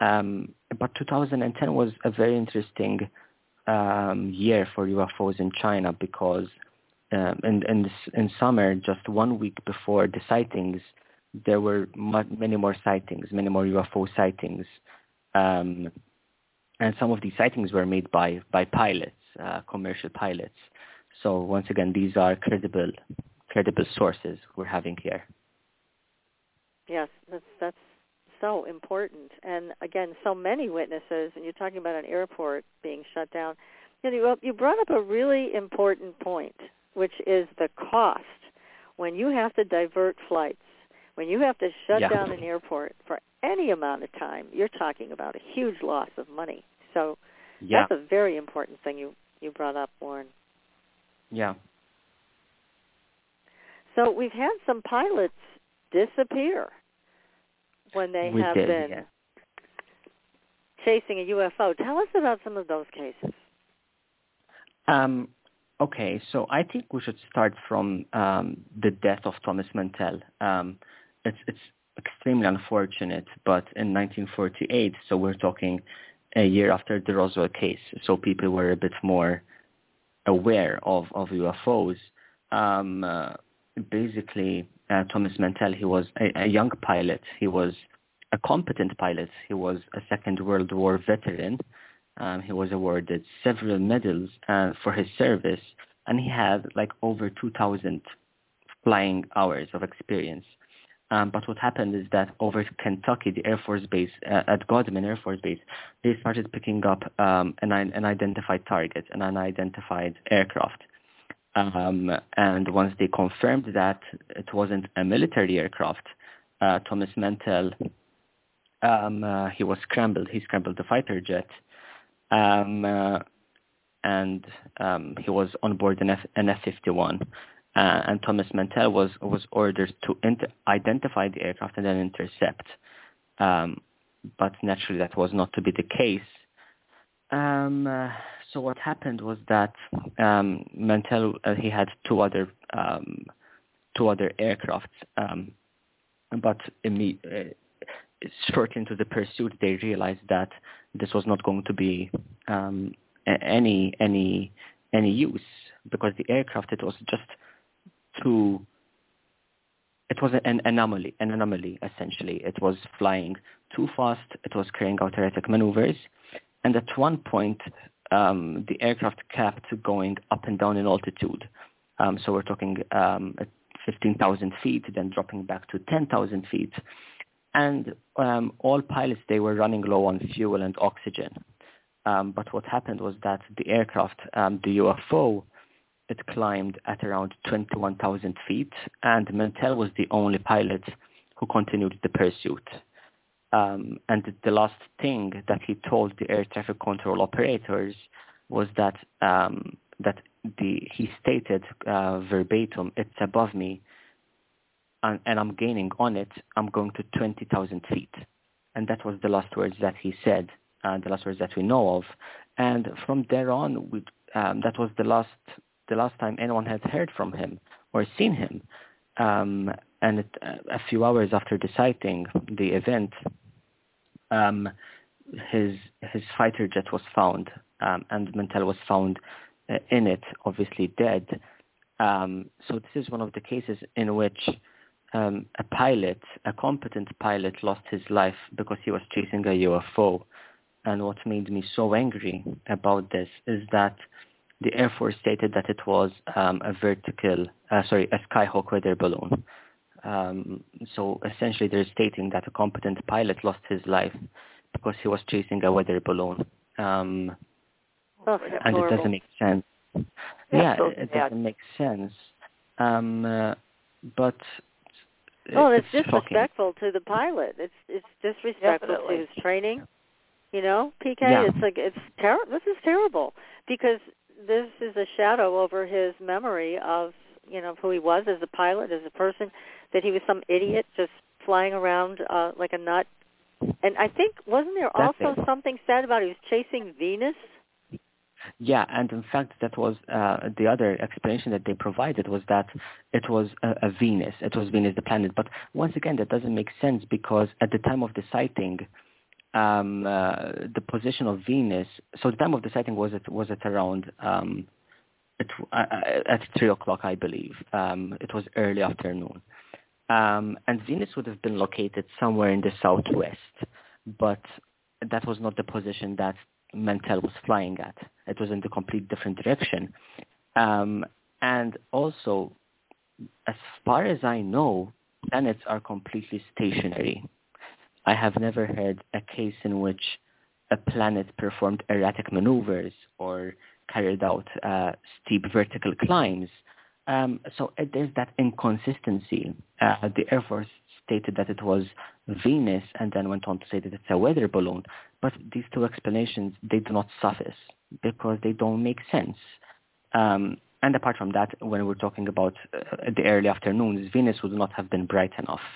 Um, but 2010 was a very interesting um, year for UFOs in China because um, in, in, in summer, just one week before the sightings, there were many more sightings, many more UFO sightings. Um, and some of these sightings were made by, by pilots, uh, commercial pilots. So once again, these are credible, credible sources we're having here. Yes, that's that's so important. And again, so many witnesses, and you're talking about an airport being shut down. You know, you brought up a really important point, which is the cost when you have to divert flights, when you have to shut yeah. down an airport for any amount of time. You're talking about a huge loss of money. So yeah. that's a very important thing you you brought up, Warren. Yeah. So we've had some pilots disappear when they we have did, been yeah. chasing a UFO. Tell us about some of those cases. Um, okay, so I think we should start from um, the death of Thomas Mantell. Um, it's it's extremely unfortunate, but in 1948, so we're talking a year after the Roswell case, so people were a bit more aware of, of UFOs. Um, uh, basically, uh, Thomas Mantell, he was a, a, young pilot. He was a competent pilot. He was a Second World War veteran. Um, he was awarded several medals uh, for his service, and he had like over 2,000 flying hours of experience. Um, but what happened is that over Kentucky, the Air Force Base, uh, at Godman Air Force Base, they started picking up um, an, an identified target, an unidentified aircraft. Um, and once they confirmed that it wasn't a military aircraft, uh, Thomas Mantell, um, uh, he was scrambled. He scrambled the fighter jet, um, uh, and um, he was on board an, F- an F-51. Uh, and Thomas Mantell was was ordered to inter- identify the aircraft and then intercept. Um, but naturally, that was not to be the case. So what happened was that um, Mantell uh, he had two other um, two other aircrafts, um, but imme- uh, shortly into the pursuit, they realized that this was not going to be um, any any any use because the aircraft it was just too it was an anomaly, an anomaly essentially. It was flying too fast. It was carrying out erratic maneuvers, and at one point, um, the aircraft kept going up and down in altitude. Um, so we're talking um, at 15,000 feet, then dropping back to 10,000 feet. And um, all pilots, they were running low on fuel and oxygen. Um, but what happened was that the aircraft, um, the UFO, it climbed at around 21,000 feet, and Mantell was the only pilot who continued the pursuit. Um, and the last thing that he told the air traffic control operators was that um, that the he stated uh, verbatim, "It's above me, and, and, I'm gaining on it. I'm going to 20,000 feet." And that was the last words that he said, uh, the last words that we know of. And from there on, um, that was the last the last time anyone had heard from him or seen him. Um, and it, a few hours after deciding the event, um, his his fighter jet was found, um, and Mantell was found uh, in it, obviously dead. Um, so this is one of the cases in which um, a pilot, a competent pilot, lost his life because he was chasing a UFO. And what made me so angry about this is that the Air Force stated that it was um, a vertical, uh, sorry, a Skyhook weather balloon. Um, so essentially they're stating that a competent pilot lost his life because he was chasing a weather balloon. Um, oh, and horrible. it doesn't make sense. yeah, it doesn't make sense. Um, uh, but well, it's, it's disrespectful to the pilot. It's it's disrespectful Definitely. to his training. You know, PK. Yeah. It's like it's terrible. This is terrible because this is a shadow over his memory of you know who he was as a pilot, as a person. That he was some idiot just flying around uh, like a nut, And I think wasn't there That's also it. something said about he was chasing Venus? Yeah, and in fact, that was uh, the other explanation that they provided was that it was a, a Venus. It was Venus, the planet. But once again, that doesn't make sense because at the time of the sighting, um, uh, the position of Venus. So the time of the sighting was at was at around um, at, uh, at three o'clock, I believe. Um, it was early afternoon, um, and Venus would have been located somewhere in the southwest, but that was not the position that Mantell was flying at. It was in the complete different direction. Um, and also, as far as I know, planets are completely stationary. I have never heard a case in which a planet performed erratic maneuvers or carried out uh, steep vertical climbs. Um, so uh, there's that inconsistency. Uh, the Air Force stated that it was Venus and then went on to say that it's a weather balloon. But these two explanations, they do not suffice because they don't make sense. Um, and apart from that, when we're talking about uh, the early afternoons, Venus would not have been bright enough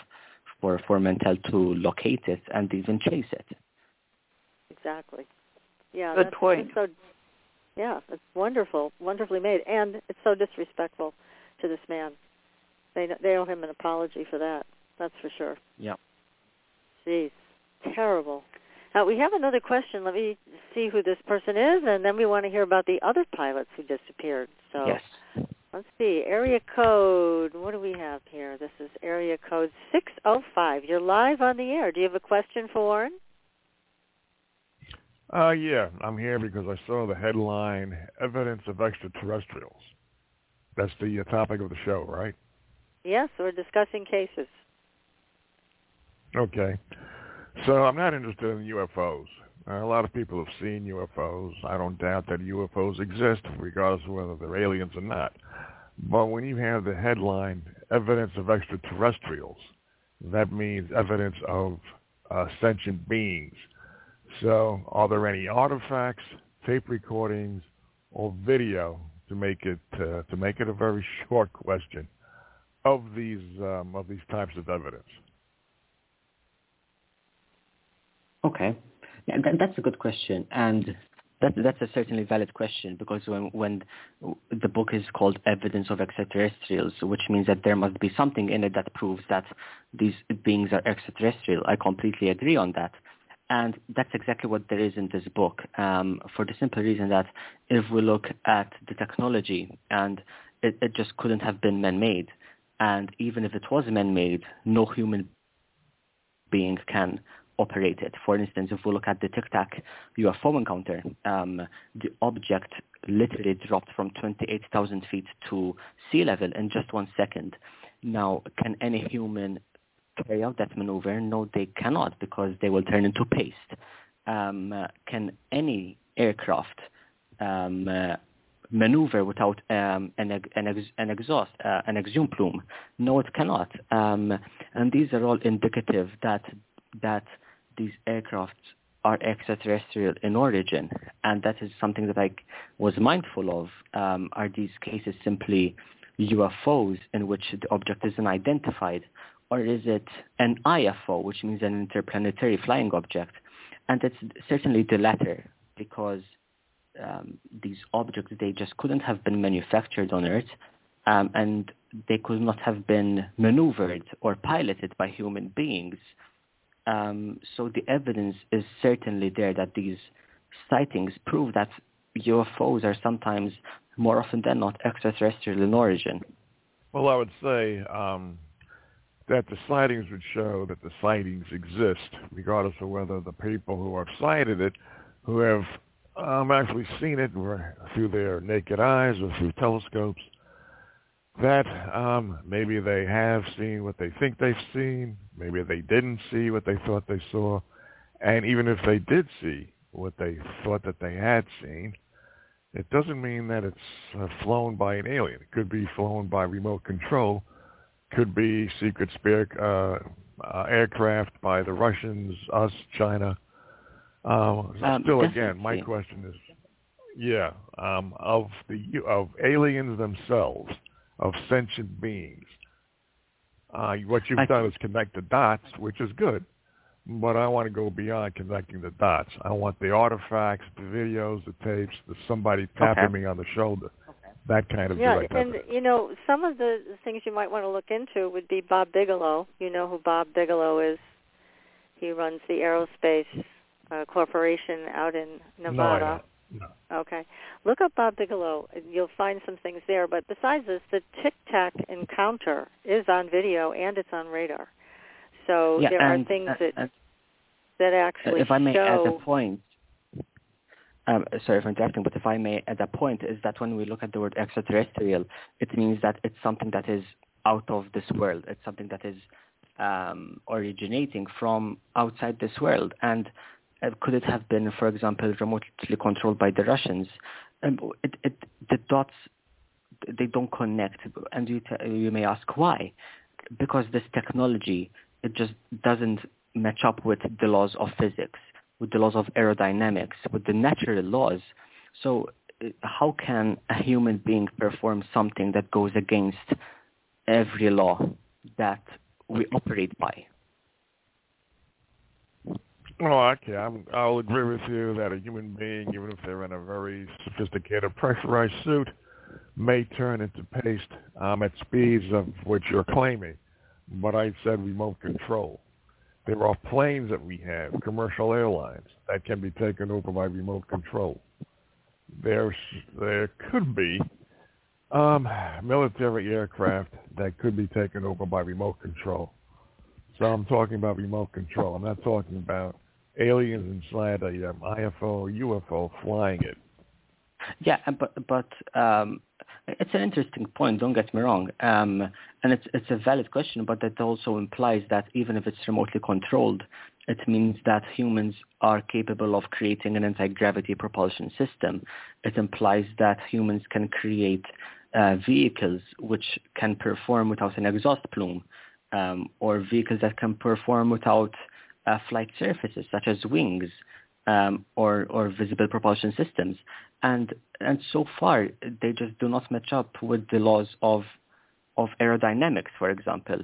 for, for Mantell to locate it and even chase it. Exactly. Yeah. Good that's, point. that's so, yeah, it's wonderful, wonderfully made, and it's so disrespectful to this man. They they owe him an apology for that. That's for sure. Yeah. Jeez, terrible. Now we have another question. Let me see who this person is, and then we want to hear about the other pilots who disappeared. So Yes. Let's see. Area code. What do we have here? This is area code six oh five. You're live on the air. Do you have a question for Warren? Uh, yeah, I'm here because I saw the headline, Evidence of Extraterrestrials. That's the uh, topic of the show, right? Yes, we're discussing cases. Okay. So I'm not interested in UFOs. Uh, a lot of people have seen UFOs. I don't doubt that UFOs exist, regardless of whether they're aliens or not. But when you have the headline, Evidence of Extraterrestrials, that means evidence of uh, sentient beings. So are there any artifacts, tape recordings, or video to make it uh, to make it a very short question of these um, of these types of evidence? Okay. Yeah, that, that's a good question. And that, that's a certainly valid question because when, when the book is called Evidence of Extraterrestrials, which means that there must be something in it that proves that these beings are extraterrestrial. I completely agree on that. And that's exactly what there is in this book um, for the simple reason that if we look at the technology and it, it just couldn't have been man-made. And even if it was man-made, no human being can operate it. For instance, if we look at the Tic Tac UFO encounter, um, the object literally dropped from 28,000 feet to sea level in just one second. Now, can any human carry out that maneuver? No, they cannot because they will turn into paste. Um, uh, can any aircraft um, uh, maneuver without um, an, an, ex- an exhaust, uh, an exhume plume? No, it cannot. Um, and these are all indicative that that these aircrafts are extraterrestrial in origin, and that is something that I was mindful of. Um, are these cases simply UFOs in which the object is unidentified, or is it an IFO, which means an interplanetary flying object? And it's certainly the latter, because um, these objects, they just couldn't have been manufactured on Earth, um, and they could not have been maneuvered or piloted by human beings. Um, so the evidence is certainly there that these sightings prove that UFOs are sometimes, more often than not, extraterrestrial in origin. Well, I would say um, that the sightings would show that the sightings exist, regardless of whether the people who have sighted it, who have um, actually seen it through their naked eyes or through telescopes, that um, maybe they have seen what they think they've seen, maybe they didn't see what they thought they saw, and even if they did see what they thought that they had seen, it doesn't mean that it's uh, flown by an alien. It could be flown by remote control, could be secret spare uh, uh, aircraft by the Russians, us, China. Um, Um, still, again, my question is, yeah, um, of the of aliens themselves, of sentient beings. Uh, what you've I- done is connect the dots, which is good. but I want to go beyond connecting the dots. I want the artifacts, the videos, the tapes, the somebody tapping okay. me on the shoulder. That kind of yeah, direct and evidence. you know some of the things you might want to look into would be Bob Bigelow. You know who Bob Bigelow is? He runs the aerospace uh, corporation out in Nevada. No. Okay. Look up Bob Bigelow. You'll find some things there. But besides this, the Tic Tac encounter is on video and it's on radar. So yeah, there and, are things uh, that uh, that actually if I may show. add a point, um, sorry for interrupting, but if I may add a point, is that when we look at the word extraterrestrial, it means that it's something that is out of this world. It's something that is um, originating from outside this world. And could it have been, for example, remotely controlled by the Russians? Um, it, it, the dots, they don't connect. And you, t- you may ask why. Because this technology, it just doesn't match up with the laws of physics, with the laws of aerodynamics, with the natural laws. So uh, how can a human being perform something that goes against every law that we operate by? Oh, okay. I'm, I'll agree with you that a human being, even if they're in a very sophisticated pressurized suit, may turn into paste um, at speeds of which you're claiming. But I said remote control. There are planes that we have, commercial airlines, that can be taken over by remote control. There's, there could be um, military aircraft that could be taken over by remote control. So I'm talking about remote control. I'm not talking about aliens inside a um, IFO UFO flying it. Yeah, but but um, it's an interesting point. Don't get me wrong, um, and it's it's a valid question. But that also implies that even if it's remotely controlled, it means that humans are capable of creating an anti-gravity propulsion system. It implies that humans can create uh, vehicles which can perform without an exhaust plume, um, or vehicles that can perform without uh, flight surfaces such as wings um, or or visible propulsion systems. And and so far they just do not match up with the laws of of aerodynamics, for example.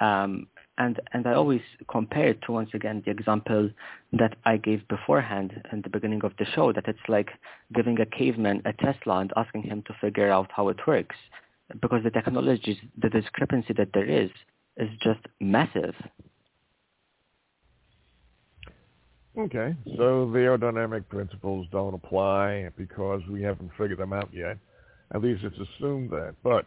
Um, and and I always compare it to once again the example that I gave beforehand in the beginning of the show that it's like giving a caveman a Tesla and asking him to figure out how it works because the technology, the discrepancy that there is, is just massive. Okay, so the aerodynamic principles don't apply because we haven't figured them out yet. At least it's assumed that. But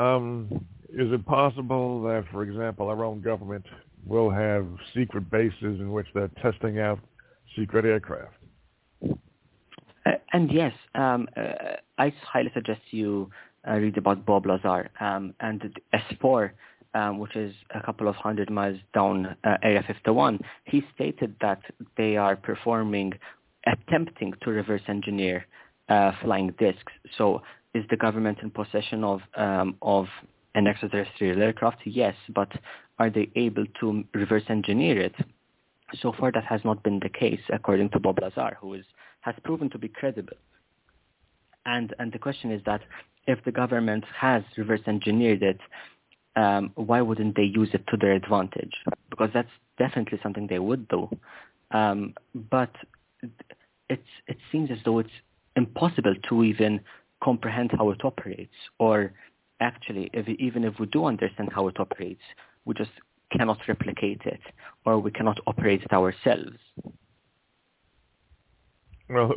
um, is it possible that, for example, our own government will have secret bases in which they're testing out secret aircraft? Uh, and yes, um, uh, I highly suggest you uh, read about Bob Lazar um, and S4 um, which is a couple of hundred miles down uh, Area 51, he stated that they are performing, attempting to reverse engineer uh, flying discs. So is the government in possession of um, of an extraterrestrial aircraft? Yes, but are they able to reverse engineer it? So far, that has not been the case, according to Bob Lazar, who is, has proven to be credible. And and the question is that if the government has reverse engineered it, um, why wouldn't they use it to their advantage? Because that's definitely something they would do. Um, but it's, it seems as though it's impossible to even comprehend how it operates, or actually, if, even if we do understand how it operates, we just cannot replicate it, or we cannot operate it ourselves. Well,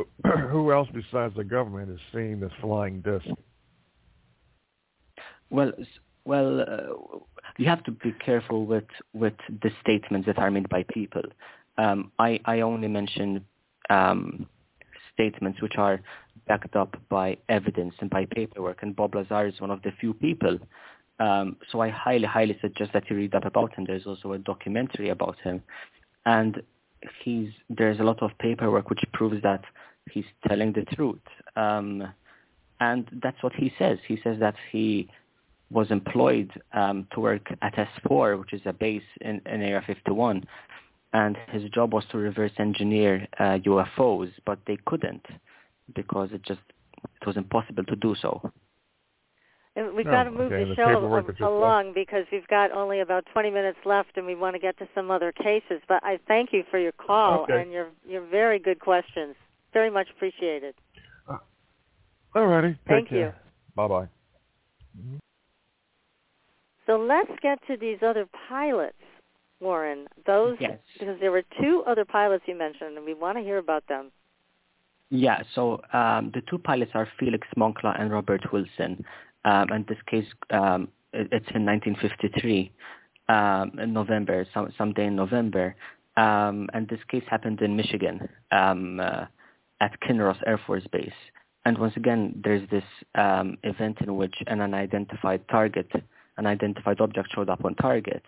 who <clears throat> else besides the government is seeing this flying disc? Well, well, uh, you have to be careful with, with the statements that are made by people. Um, I, I only mention um, statements which are backed up by evidence and by paperwork, and Bob Lazar is one of the few people. Um, so I highly, highly suggest that you read up about him. There's also a documentary about him, and he's there's a lot of paperwork which proves that he's telling the truth. Um, and that's what he says. He says that he was employed um, to work at S4, which is a base in, in Area 51, and his job was to reverse engineer uh, UFOs, but they couldn't because it just it was impossible to do so. And we've Oh, got to move okay, the the show paperwork that a- just along because we've got only about 20 minutes left, and we want to get to some other cases. But I thank you for your call Okay. and your your very good questions. Very much appreciated. All righty. Thank Take you. care. Bye bye. So let's get to these other pilots, Warren. Those Yes. because there were two other pilots you mentioned, and we want to hear about them. Yeah, so um, the two pilots are Felix Moncla and Robert Wilson. Um, and this case, um, it, it's in 1953, um, in November, some someday in November. Um, and this case happened in Michigan um, uh, at Kinross Air Force Base. And once again, there's this um, event in which an unidentified target, an identified object showed up on target,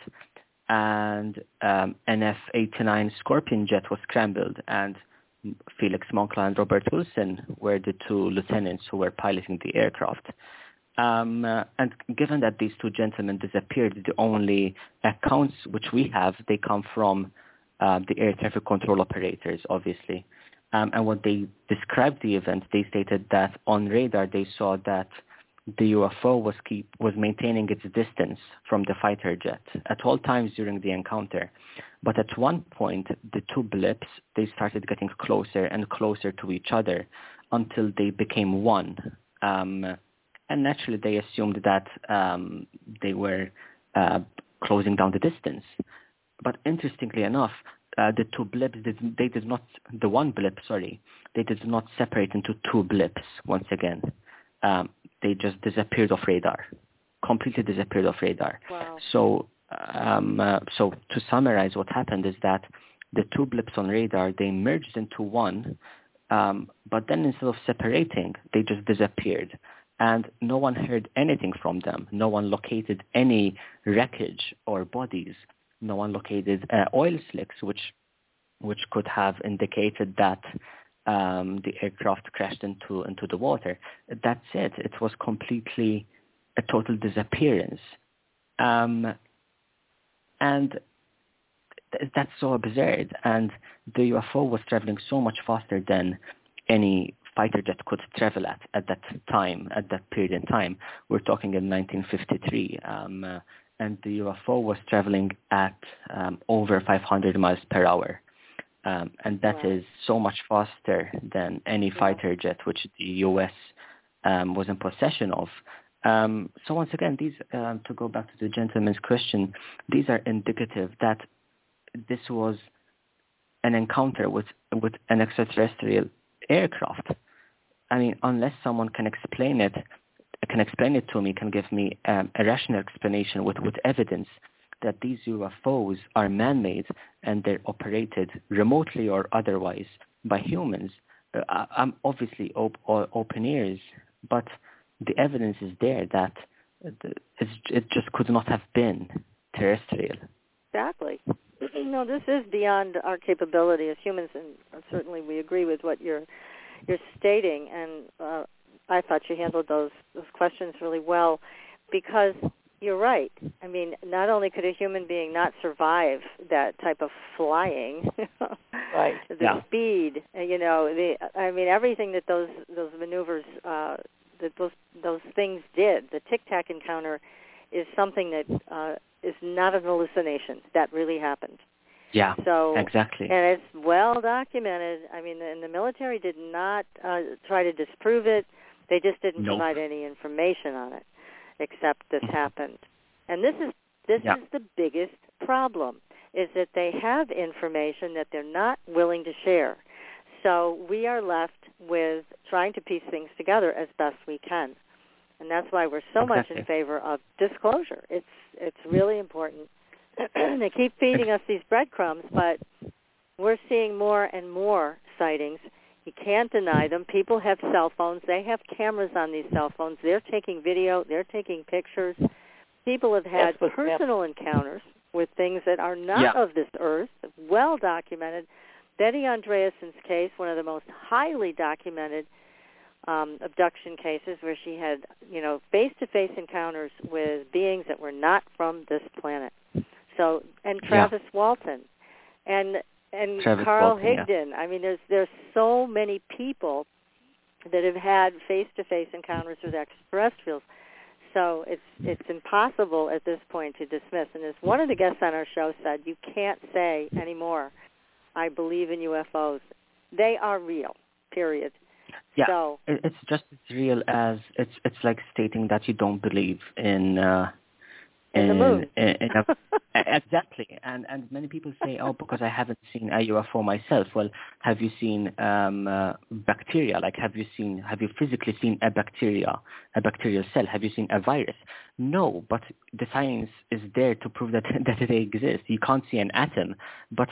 and um, an F-89 Scorpion jet was scrambled, and Felix Moncla and Robert Wilson were the two lieutenants who were piloting the aircraft. Um, uh, and given that these two gentlemen disappeared, the only accounts which we have, they come from uh, the air traffic control operators, obviously. Um, and when they described the event, they stated that on radar they saw that the UFO was keep was maintaining its distance from the fighter jet at all times during the encounter. But at one point, the two blips they started getting closer and closer to each other until they became one. Um, and naturally, they assumed that um, they were uh, closing down the distance. But interestingly enough, uh, the two blips did, they did not the one blip sorry they did not separate into two blips once again um, they just disappeared off radar completely disappeared off radar. Wow. so um, uh, so to summarize what happened is that the two blips on radar they merged into one um, but then instead of separating they just disappeared. And no one heard anything from them. No one located any wreckage or bodies. No one located uh, oil slicks, which which could have indicated that um, the aircraft crashed into into the water. That's it. It was completely a total disappearance, um, and th- that's so absurd. And the UFO was traveling so much faster than any fighter jet could travel at at that time, at that period in time. We're talking in 1953. Um, uh, and the UFO was traveling at um, over 500 miles per hour. Um, and that is Wow. so much faster than any fighter jet which the U.S. Um, was in possession of. Um, so once again, these um, to go back to the gentleman's question, these are indicative that this was an encounter with with an extraterrestrial aircraft. I mean, unless someone can explain it, can explain it to me, can give me um, a rational explanation with, with evidence that these UFOs are man-made and they're operated remotely or otherwise by humans. Uh, I'm obviously op- open ears, but the evidence is there that it just could not have been terrestrial. Exactly. no, this is beyond our capability as humans, and certainly we agree with what you're you're stating. And uh, I thought you handled those those questions really well, because you're right. I mean, not only could a human being not survive that type of flying, <laughs> Right. the Yeah. speed, uh, you know, the I mean, everything that those those maneuvers uh, that those those things did. The Tic Tac encounter is something that uh, is not an hallucination. That really happened. Yeah, So exactly. and it's well documented. I mean, and the military did not uh, try to disprove it. They just didn't Nope. provide any information on it, except this Mhm. happened. And this is this Yeah. is the biggest problem: is that they have information that they're not willing to share. So we are left with trying to piece things together as best we can, and that's why we're so much in favor of disclosure. It's it's really important. <clears throat> they keep feeding us these breadcrumbs, but we're seeing more and more sightings. You can't deny them. People have cell phones. They have cameras on these cell phones. They're taking video. They're taking pictures. People have had That's what's happening. personal encounters with things that are not Yeah. of this earth, well documented. Betty Andreasson's case, one of the most highly documented um, abduction cases, where she had, you know, face-to-face encounters with beings that were not from this planet. So, and Yeah. Travis Walton, and and Travis Carl Walton, yeah. Higdon. I mean, there's there's so many people that have had face-to-face encounters with extraterrestrials. So it's it's impossible at this point to dismiss. And as one of the guests on our show said, you can't say anymore, "I believe in UFOs." They are real. Period. Yeah, so, it's just as real as it's it's like stating that you don't believe in uh, in, the moon. In, in a, exactly, and and many people say, oh, because I haven't seen a UFO myself. Well, have you seen um, uh, bacteria? Like, have you seen, have you physically seen a bacteria, a bacterial cell? Have you seen a virus? No, but the science is there to prove that <laughs> that they exist. You can't see an atom, but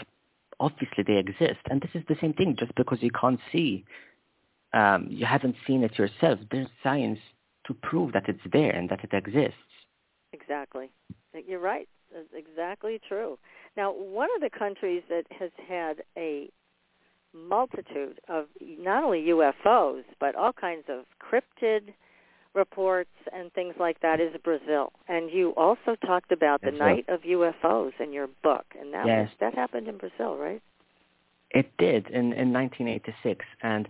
obviously they exist, and this is the same thing. Just because you can't see, um, you haven't seen it yourself. There's science to prove that it's there and that it exists. Exactly. You're right. That's exactly true. Now, one of the countries that has had a multitude of not only UFOs, but all kinds of cryptid reports and things like that is Brazil. And you also talked about the Night of UFOs in your book, and that yes. was, that happened in Brazil, right? It did in in 1986, and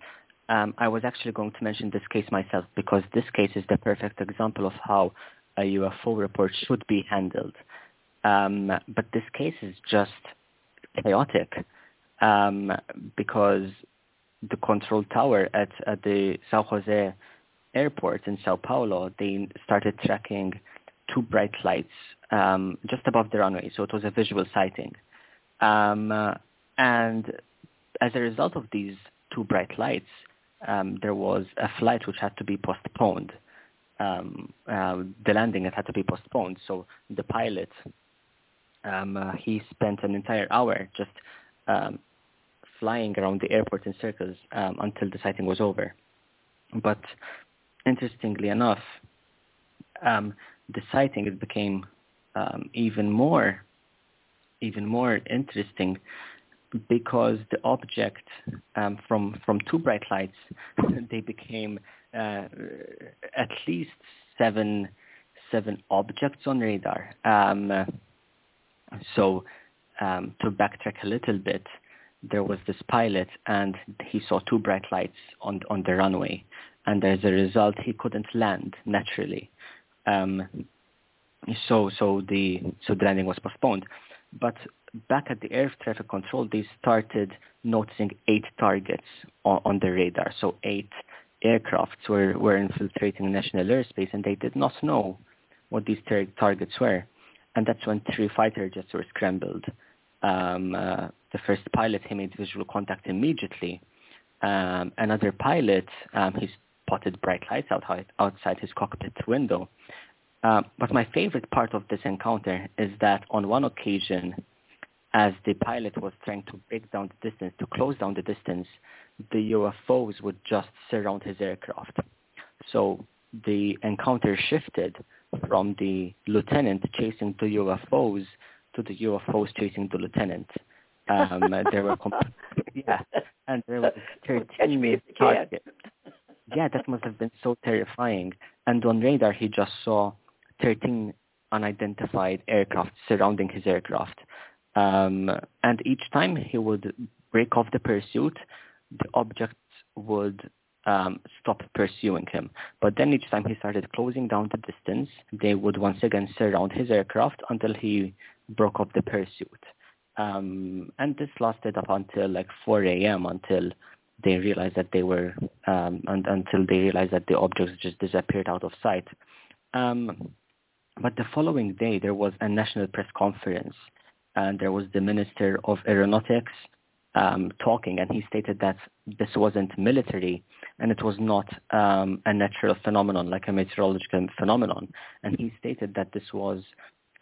um, I was actually going to mention this case myself because this case is the perfect example of how a UFO report should be handled. Um, but this case is just chaotic um, because the control tower at, at the Sao Jose airport in Sao Paulo, they started tracking two bright lights um, just above the runway. So it was a visual sighting. Um, and as a result of these two bright lights, um, there was a flight which had to be postponed um, uh, the landing had to be postponed. So the pilot, um, uh, he spent an entire hour just um, flying around the airport in circles um, until the sighting was over. But interestingly enough, um, the sighting it became um, even more, even more interesting because the object from from two bright lights <laughs> they became uh, at least seven seven objects on radar. Um, so um, to backtrack a little bit, there was this pilot and he saw two bright lights on on the runway, and as a result, he couldn't land naturally. Um, so so the so the landing was postponed. But back at the air traffic control, they started noticing eight targets on, on the radar. So eight aircrafts were, were infiltrating national airspace and they did not know what these tar- targets were. And that's when three fighter jets were scrambled. Um, uh, the first pilot, he made visual contact immediately. Um, another pilot, um, he spotted bright lights outside, outside his cockpit window. Uh, but my favorite part of this encounter is that on one occasion, as the pilot was trying to break down the distance, to close down the distance, the UFOs would just surround his aircraft. So the encounter shifted from the lieutenant chasing the UFOs to the UFOs chasing the lieutenant. Um, there were comp- <laughs> yeah, and there was 13 targets. Yeah, that must have been so terrifying. And on radar, he just saw 13 unidentified aircraft surrounding his aircraft. Um, and each time he would break off the pursuit, the objects would um, stop pursuing him. But then each time he started closing down the distance, they would once again surround his aircraft until he broke up the pursuit. Um, and this lasted up until like 4 a.m. until they realized that they were, um, and, until they realized that the objects just disappeared out of sight. Um, but the following day, there was a national press conference, and there was the Minister of Aeronautics um, talking, and he stated that this wasn't military, and it was not um, a natural phenomenon like a meteorological phenomenon. And he stated that this was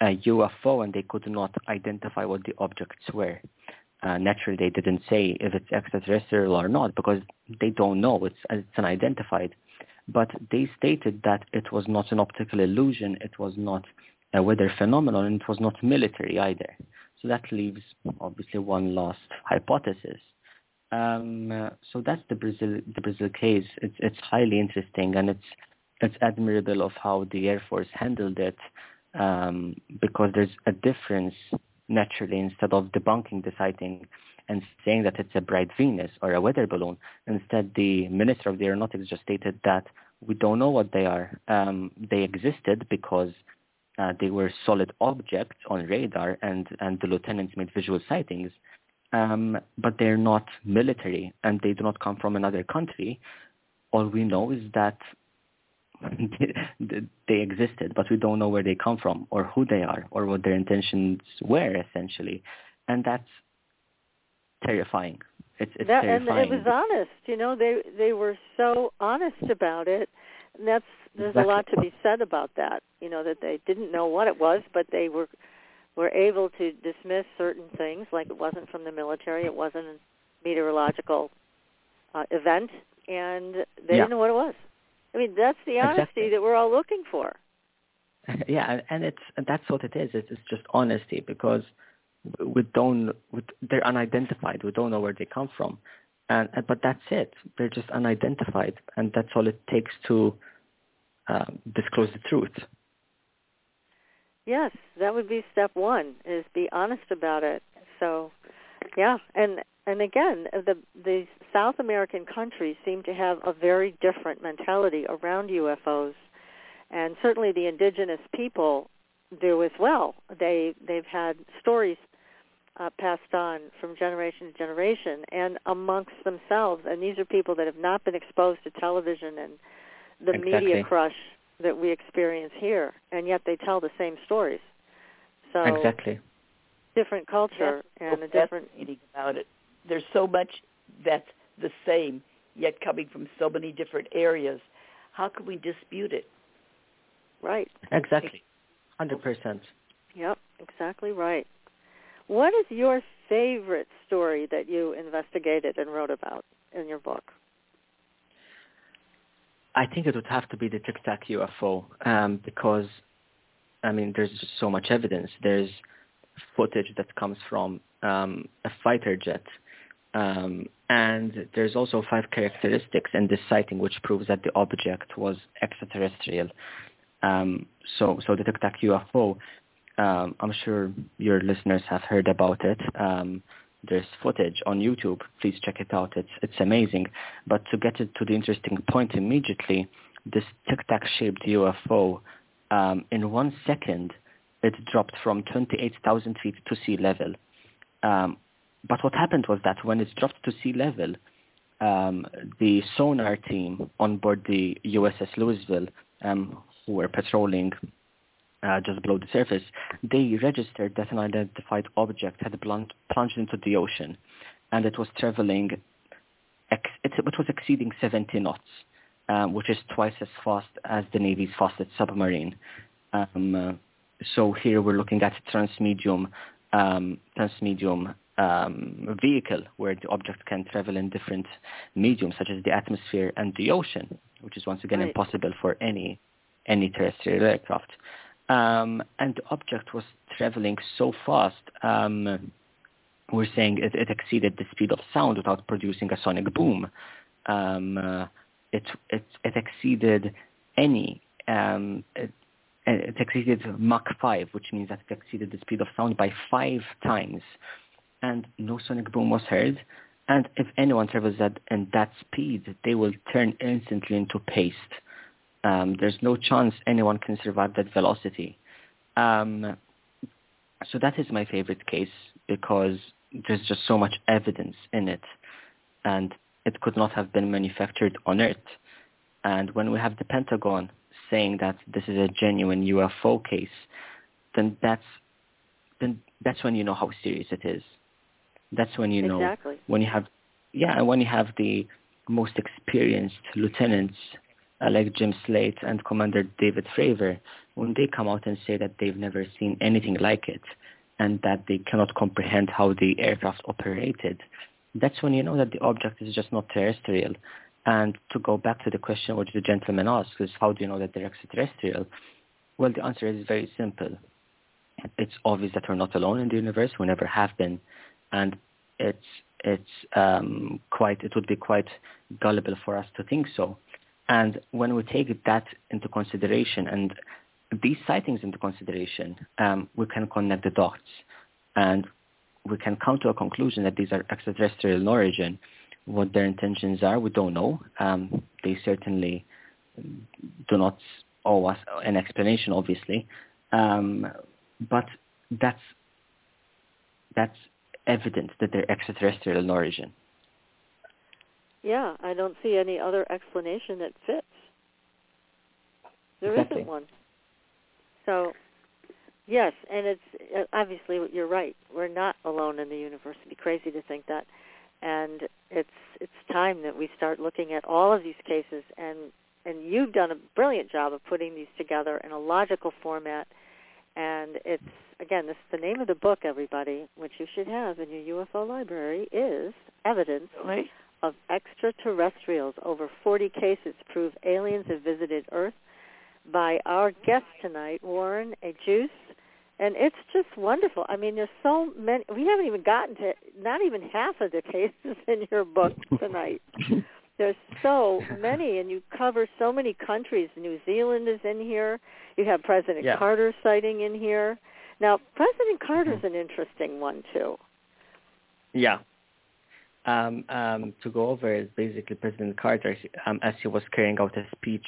a UFO, and they could not identify what the objects were. Uh, naturally, they didn't say if it's extraterrestrial or not because they don't know. It's it's unidentified but they stated that it was not an optical illusion, it was not a weather phenomenon, and it was not military either. So that leaves obviously one last hypothesis. Um, so that's the Brazil the Brazil case. It's it's highly interesting and it's it's admirable of how the Air Force handled it um, because there's a difference naturally instead of debunking the sighting and saying that it's a bright Venus or a weather balloon. Instead, the Minister of the Aeronautics just stated that We don't know what they are. Um, they existed because uh, they were solid objects on radar, and, and the lieutenants made visual sightings. Um, but they're not military, and they do not come from another country. All we know is that <laughs> they existed, but we don't know where they come from, or who they are, or what their intentions were, essentially, and that's terrifying. It's, it's that, terrifying. And it was honest. You know, they they were so honest about it. And that's there's a lot to be said about that. You know, that they didn't know what it was, but they were were able to dismiss certain things, like it wasn't from the military, it wasn't a meteorological uh, event, and they yeah. didn't know what it was. I mean, that's the honesty exactly. that we're all looking for. <laughs> Yeah, and it's that's what it is. It's just honesty because we don't we, they're unidentified. We don't know where they come from, and but that's it. They're just unidentified, and that's all it takes to uh, disclose the truth. Yes, that would be step one: is be honest about it. So, yeah, and and again, the the South American countries seem to have a very different mentality around UFOs, and certainly the indigenous people do as well. They they've had stories uh, passed on from generation to generation and amongst themselves. And these are people that have not been exposed to television and the exactly. media crush that we experience here, and yet they tell the same stories. So exactly different culture that's and so a different fascinating about it. There's so much that's the same, yet coming from so many different areas. How can we dispute it? right. exactly hundred percent. Yep, exactly right. What is your favorite story that you investigated and wrote about in your book? I think it would have to be the Tic Tac UFO um, because, I mean, there's just so much evidence. There's footage that comes from um, a fighter jet, um, and there's also five characteristics in this sighting which proves that the object was extraterrestrial. Um, so, so the Tic Tac UFO, um, I'm sure your listeners have heard about it. Um, there's footage on YouTube. Please check it out. It's it's amazing. But to get it to the interesting point immediately, this Tic Tac shaped UFO, um, in one second, it dropped from 28,000 feet to sea level. Um, but what happened was that when it dropped to sea level, um, the sonar team on board the USS Louisville, um, who were patrolling uh, just below the surface, they registered that an unidentified object had plunged into the ocean, and it was traveling, ex- it, it was exceeding 70 knots, um, which is twice as fast as the Navy's fastest submarine. Um, uh, so here we're looking at a transmedium, um, transmedium um, vehicle where the object can travel in different mediums, such as the atmosphere and the ocean, which is once again right. impossible for any any terrestrial aircraft. Um, and the object was traveling so fast, um, we're saying it, it, exceeded the speed of sound without producing a sonic boom. Um, uh, it, it, it exceeded any, um, it, it exceeded Mach 5, which means that it exceeded the speed of sound by five times. And no sonic boom was heard. And if anyone travels at that speed, they will turn instantly into paste. Um, there's no chance anyone can survive that velocity. Um, so that is my favorite case because there's just so much evidence in it, and it could not have been manufactured on Earth. And when we have the Pentagon saying that this is a genuine UFO case, then that's then that's when you know how serious it is. That's when you know exactly. when you have yeah, and when you have the most experienced lieutenants uh, like Jim Slaight and Commander David Fravor, when they come out and say that they've never seen anything like it and that they cannot comprehend how the aircraft operated, that's when you know that the object is just not terrestrial. And to go back to the question which the gentleman asked is how do you know that they're extraterrestrial? Well, the answer is very simple. It's obvious that we're not alone in the universe. We never have been. And it's, it's um, quite, it would be quite gullible for us to think so. And when we take that into consideration and these sightings into consideration, um, we can connect the dots and we can come to a conclusion that these are extraterrestrial in origin. What their intentions are, we don't know. Um, they certainly do not owe us an explanation, obviously. Um, but that's that's evidence that they're extraterrestrial in origin. Yeah, I don't see any other explanation that fits. There exactly. not one. So, yes, and it's uh, obviously you're right. We're not alone in the universe. It'd be crazy to think that. And it's it's time that we start looking at all of these cases and and you've done a brilliant job of putting these together in a logical format and it's again this is the name of the book everybody which you should have in your UFO library is Evidence right. Of Extraterrestrials over 40 cases prove aliens have visited Earth by our guest tonight Warren A. Juice and it's just wonderful. I mean, there's so many. We haven't even gotten to not even half of the <laughs> cases in your book tonight. <laughs> there's so many, and you cover so many countries. New Zealand is in here. You have President yeah. Carter sighting in here. Now, President Carter's mm-hmm. an interesting one too. Yeah. Um, um, to go over is basically President Carter, um, as he was carrying out a speech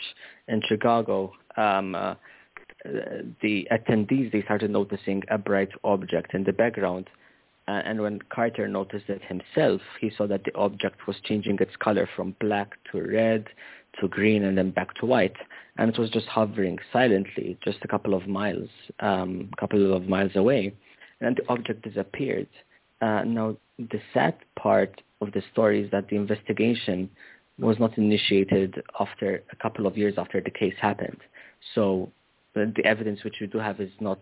in Chicago, um, uh, the attendees they started noticing a bright object in the background. Uh, and when Carter noticed it himself, he saw that the object was changing its color from black to red to green and then back to white. And it was just hovering silently, just a couple of miles, um, a couple of miles away. And the object disappeared. Uh, now, the sad part of the story is that the investigation was not initiated after a couple of years after the case happened. So the evidence which we do have is not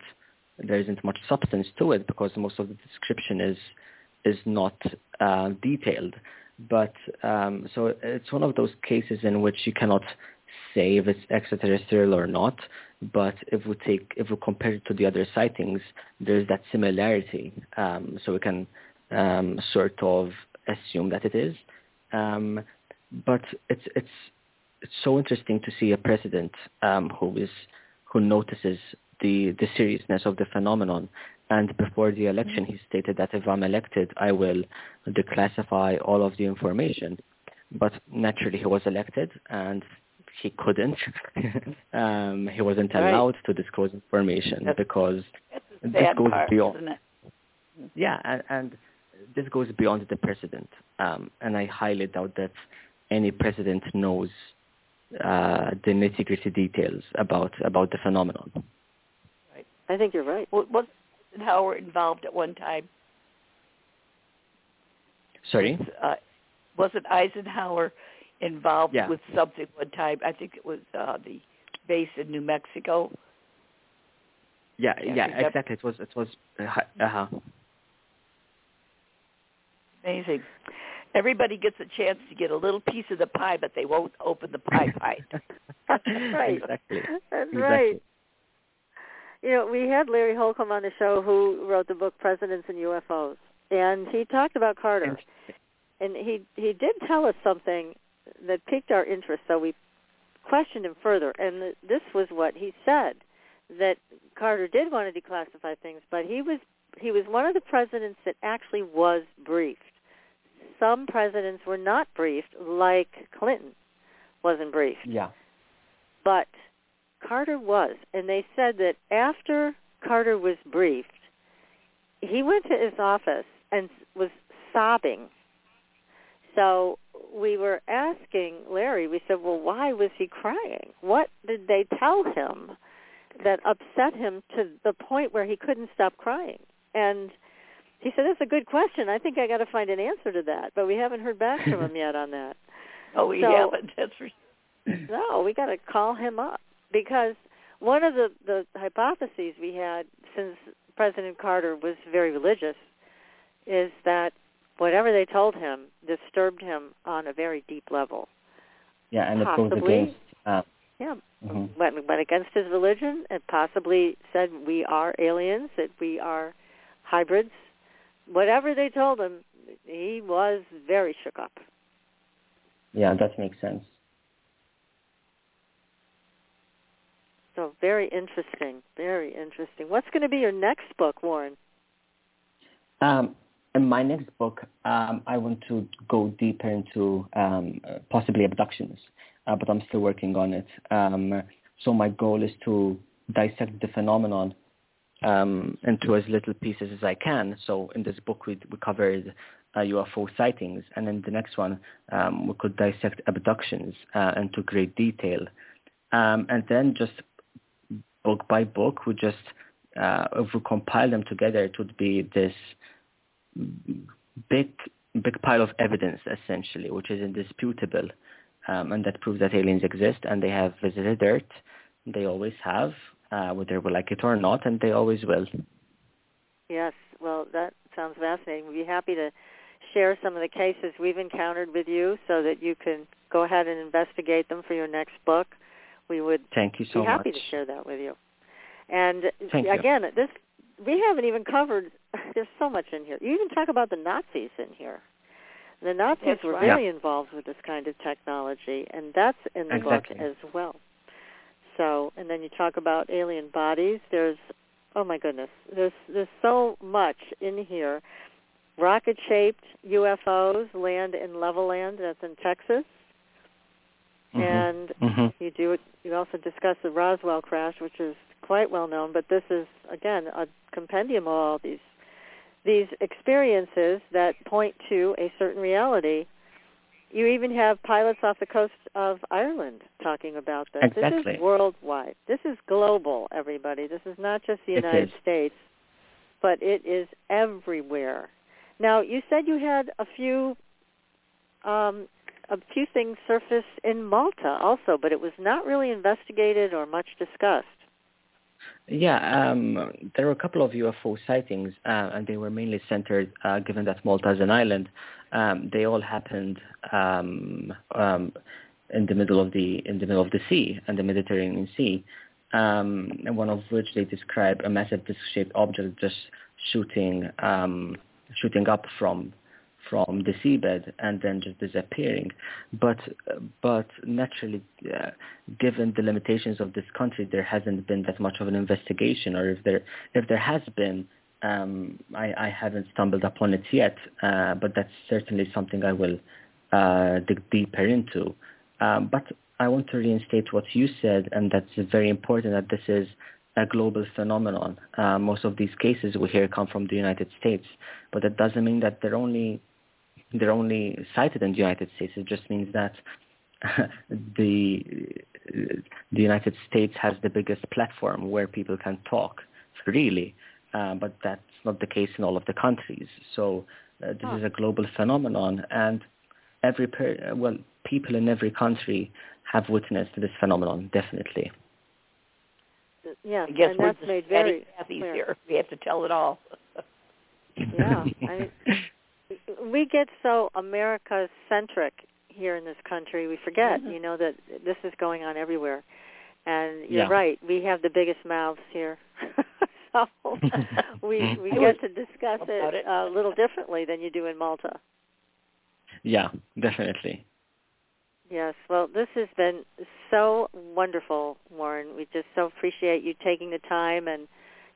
there isn't much substance to it because most of the description is is not uh, detailed. But um, so it's one of those cases in which you cannot say if it's extraterrestrial or not. But if we take if we compare it to the other sightings, there's that similarity. Um, so we can um, sort of assume that it is. Um, but it's it's it's so interesting to see a president um, who is who notices the, the seriousness of the phenomenon. And before the election, he stated that if I'm elected, I will declassify all of the information. But naturally, he was elected, and he couldn't. <laughs> um, he wasn't allowed right. to disclose information that's, because that's this goes part, beyond. Yeah, and, and this goes beyond the president. Um, and I highly doubt that any president knows uh, the nitty gritty details about about the phenomenon. Right. I think you're right. Well, was Howard involved at one time? Sorry. Was, uh, wasn't Eisenhower involved yeah. with something one time? I think it was uh, the base in New Mexico. Yeah, yeah, exactly. It was it was uh huh. Amazing everybody gets a chance to get a little piece of the pie, but they won't open the pie <laughs> pie. <laughs> That's right. Exactly. That's exactly. right. You know, we had Larry Holcombe on the show who wrote the book Presidents and UFOs, and he talked about Carter, and he he did tell us something that piqued our interest. So we questioned him further, and this was what he said: that Carter did want to declassify things, but he was he was one of the presidents that actually was briefed some presidents were not briefed, like Clinton wasn't briefed. Yeah. But Carter was, and they said that after Carter was briefed, he went to his office and was sobbing. So we were asking Larry, we said, well, why was he crying? What did they tell him that upset him to the point where he couldn't stop crying? And he said, "That's a good question. I think I got to find an answer to that, but we haven't heard back from him yet on that." <laughs> oh, we so, haven't. That's for no. We got to call him up because one of the the hypotheses we had since President Carter was very religious is that whatever they told him disturbed him on a very deep level. Yeah, and possibly, it goes against. Uh, yeah, mm-hmm. went went against his religion and possibly said we are aliens, that we are hybrids, whatever they told him, he was very shook up. Yeah, that makes sense. So very interesting, very interesting. What's going to be your next book, Warren? Um, in my next book, um, I want to go deeper into um, possibly abductions. uh, but I'm still working on it. Um, so my goal is to dissect the phenomenon um, into as little pieces as I can. So in this book, we, we covered uh, UFO sightings, and in the next one, um, we could dissect abductions uh, into great detail. Um, and then just book by book, we just, uh, if we compile them together, it would be this big, big pile of evidence, essentially, which is indisputable, um, and that proves that aliens exist and they have visited Earth. They always have, uh, whether we like it or not, and they always will. Yes, well, that sounds fascinating. We'd be happy to share some of the cases we've encountered with you so that you can go ahead and investigate them for your next book. We would Thank you so be happy much. to share that with you. And Thank you. again, this we haven't even covered. <laughs> There's so much in here. You even talk about the Nazis in here. The Nazis That's were right. very involved with this kind of technology, and that's in the Exactly. book as well. So, and then you talk about alien bodies. There's, oh my goodness, there's there's so much in here. Rocket-shaped UFOs land in Levelland, that's in Texas, Mhm. and Mhm. you do you also discuss the Roswell crash, which is quite well known. But this is again a compendium of all these these experiences that point to a certain reality. You even have pilots off the coast of Ireland talking about this. This is worldwide. This is global, everybody. This is not just the United. States, but it is everywhere. Now, you said you had a few um, a few things surface in Malta also, but it was not really investigated or much discussed. Yeah, um, there were a couple of UFO sightings, uh, and they were mainly centered, uh, given that Malta is an island. Um, they all happened um, um, in the middle of the in the middle of the sea, and the Mediterranean Sea. Um, and one of which they describe a massive disc-shaped object just shooting um, shooting up from from the seabed and then just disappearing. But but naturally, uh, given the limitations of this country, there hasn't been that much of an investigation, or if there if there has been, um, I, I haven't stumbled upon it yet. Uh, but that's certainly something I will uh, dig deeper into. Um, but I want to reinstate what you said, and that's very important. That this is a global phenomenon. Uh, most of these cases we hear come from the United States, but that doesn't mean that they're only they're only cited in the United States. It just means that <laughs> the the United States has the biggest platform where people can talk freely, uh, but that's not the case in all of the countries. So uh, this Huh. is a global phenomenon, and every per- well, people in every country have witnessed this phenomenon. Definitely. Yeah, I guess and we're that's just made Patty very Cathy's clear. here. We have to tell it all. Yeah, I <laughs> we get so America centric here in this country. We forget, Mhm. you know, that this is going on everywhere. And you're Yeah. right. We have the biggest mouths here, <laughs> so <laughs> we we get to discuss it it. a little differently than you do in Malta. yeah, definitely. Yes. Well, this has been so wonderful, Warren. We just so appreciate you taking the time and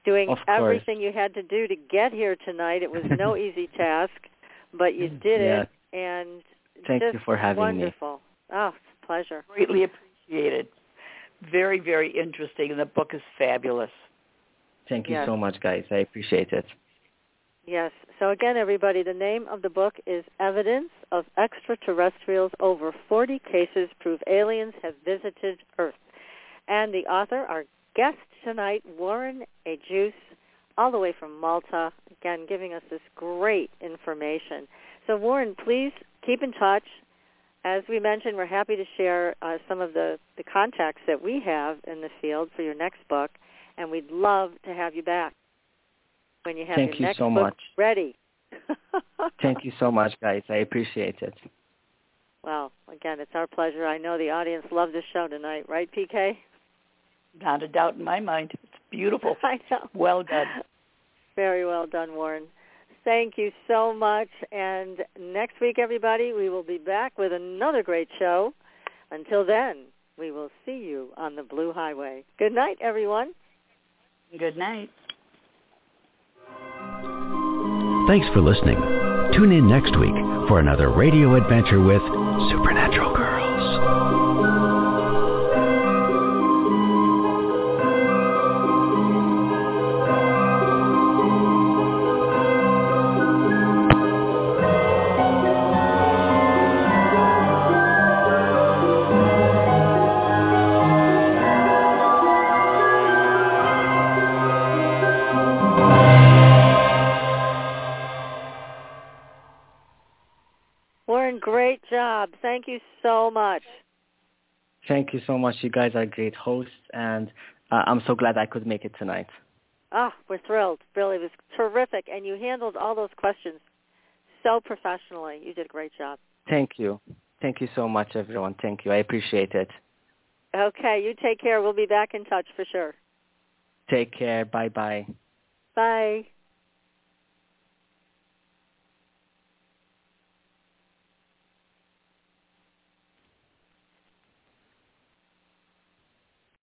doing everything you had to do to get here tonight. It was no <laughs> easy task, but you mm, did Yeah. it, and Thank just you for having me. wonderful. Oh, it's a pleasure. Greatly appreciated. Very, very interesting, and the book is fabulous. Thank you Yes. so much, guys. I appreciate it. Yes. So again, everybody, the name of the book is Evidence of Extraterrestrials. Over 40 cases prove aliens have visited Earth. And the author, our guest tonight, Warren A. Juice, all the way from Malta, again, giving us this great information. So Warren, please keep in touch. As we mentioned, we're happy to share uh, some of the, the contacts that we have in the field for your next book, and we'd love to have you back when you have Thank your you next so book much. ready. <laughs> Thank you so much, guys. I appreciate it. Well, again, it's our pleasure. I know the audience loved the show tonight, right, PK? Not a doubt in my mind. It's beautiful. <laughs> I know. Well done. Very well done, Warren. Thank you so much. And next week, everybody, we will be back with another great show. Until then, we will see you on the Blue Highway. Good night, everyone. Good night. Thanks for listening. Tune in next week for another radio adventure with Supernatural so much. Thank you so much. You guys are great hosts, and uh, I'm so glad I could make it tonight. Ah, oh, we're thrilled. Really, it was terrific, and you handled all those questions so professionally. You did a great job. Thank you. Thank you so much, everyone. Thank you. I appreciate it. Okay, you take care. We'll be back in touch for sure. Take care. Bye-bye. Bye.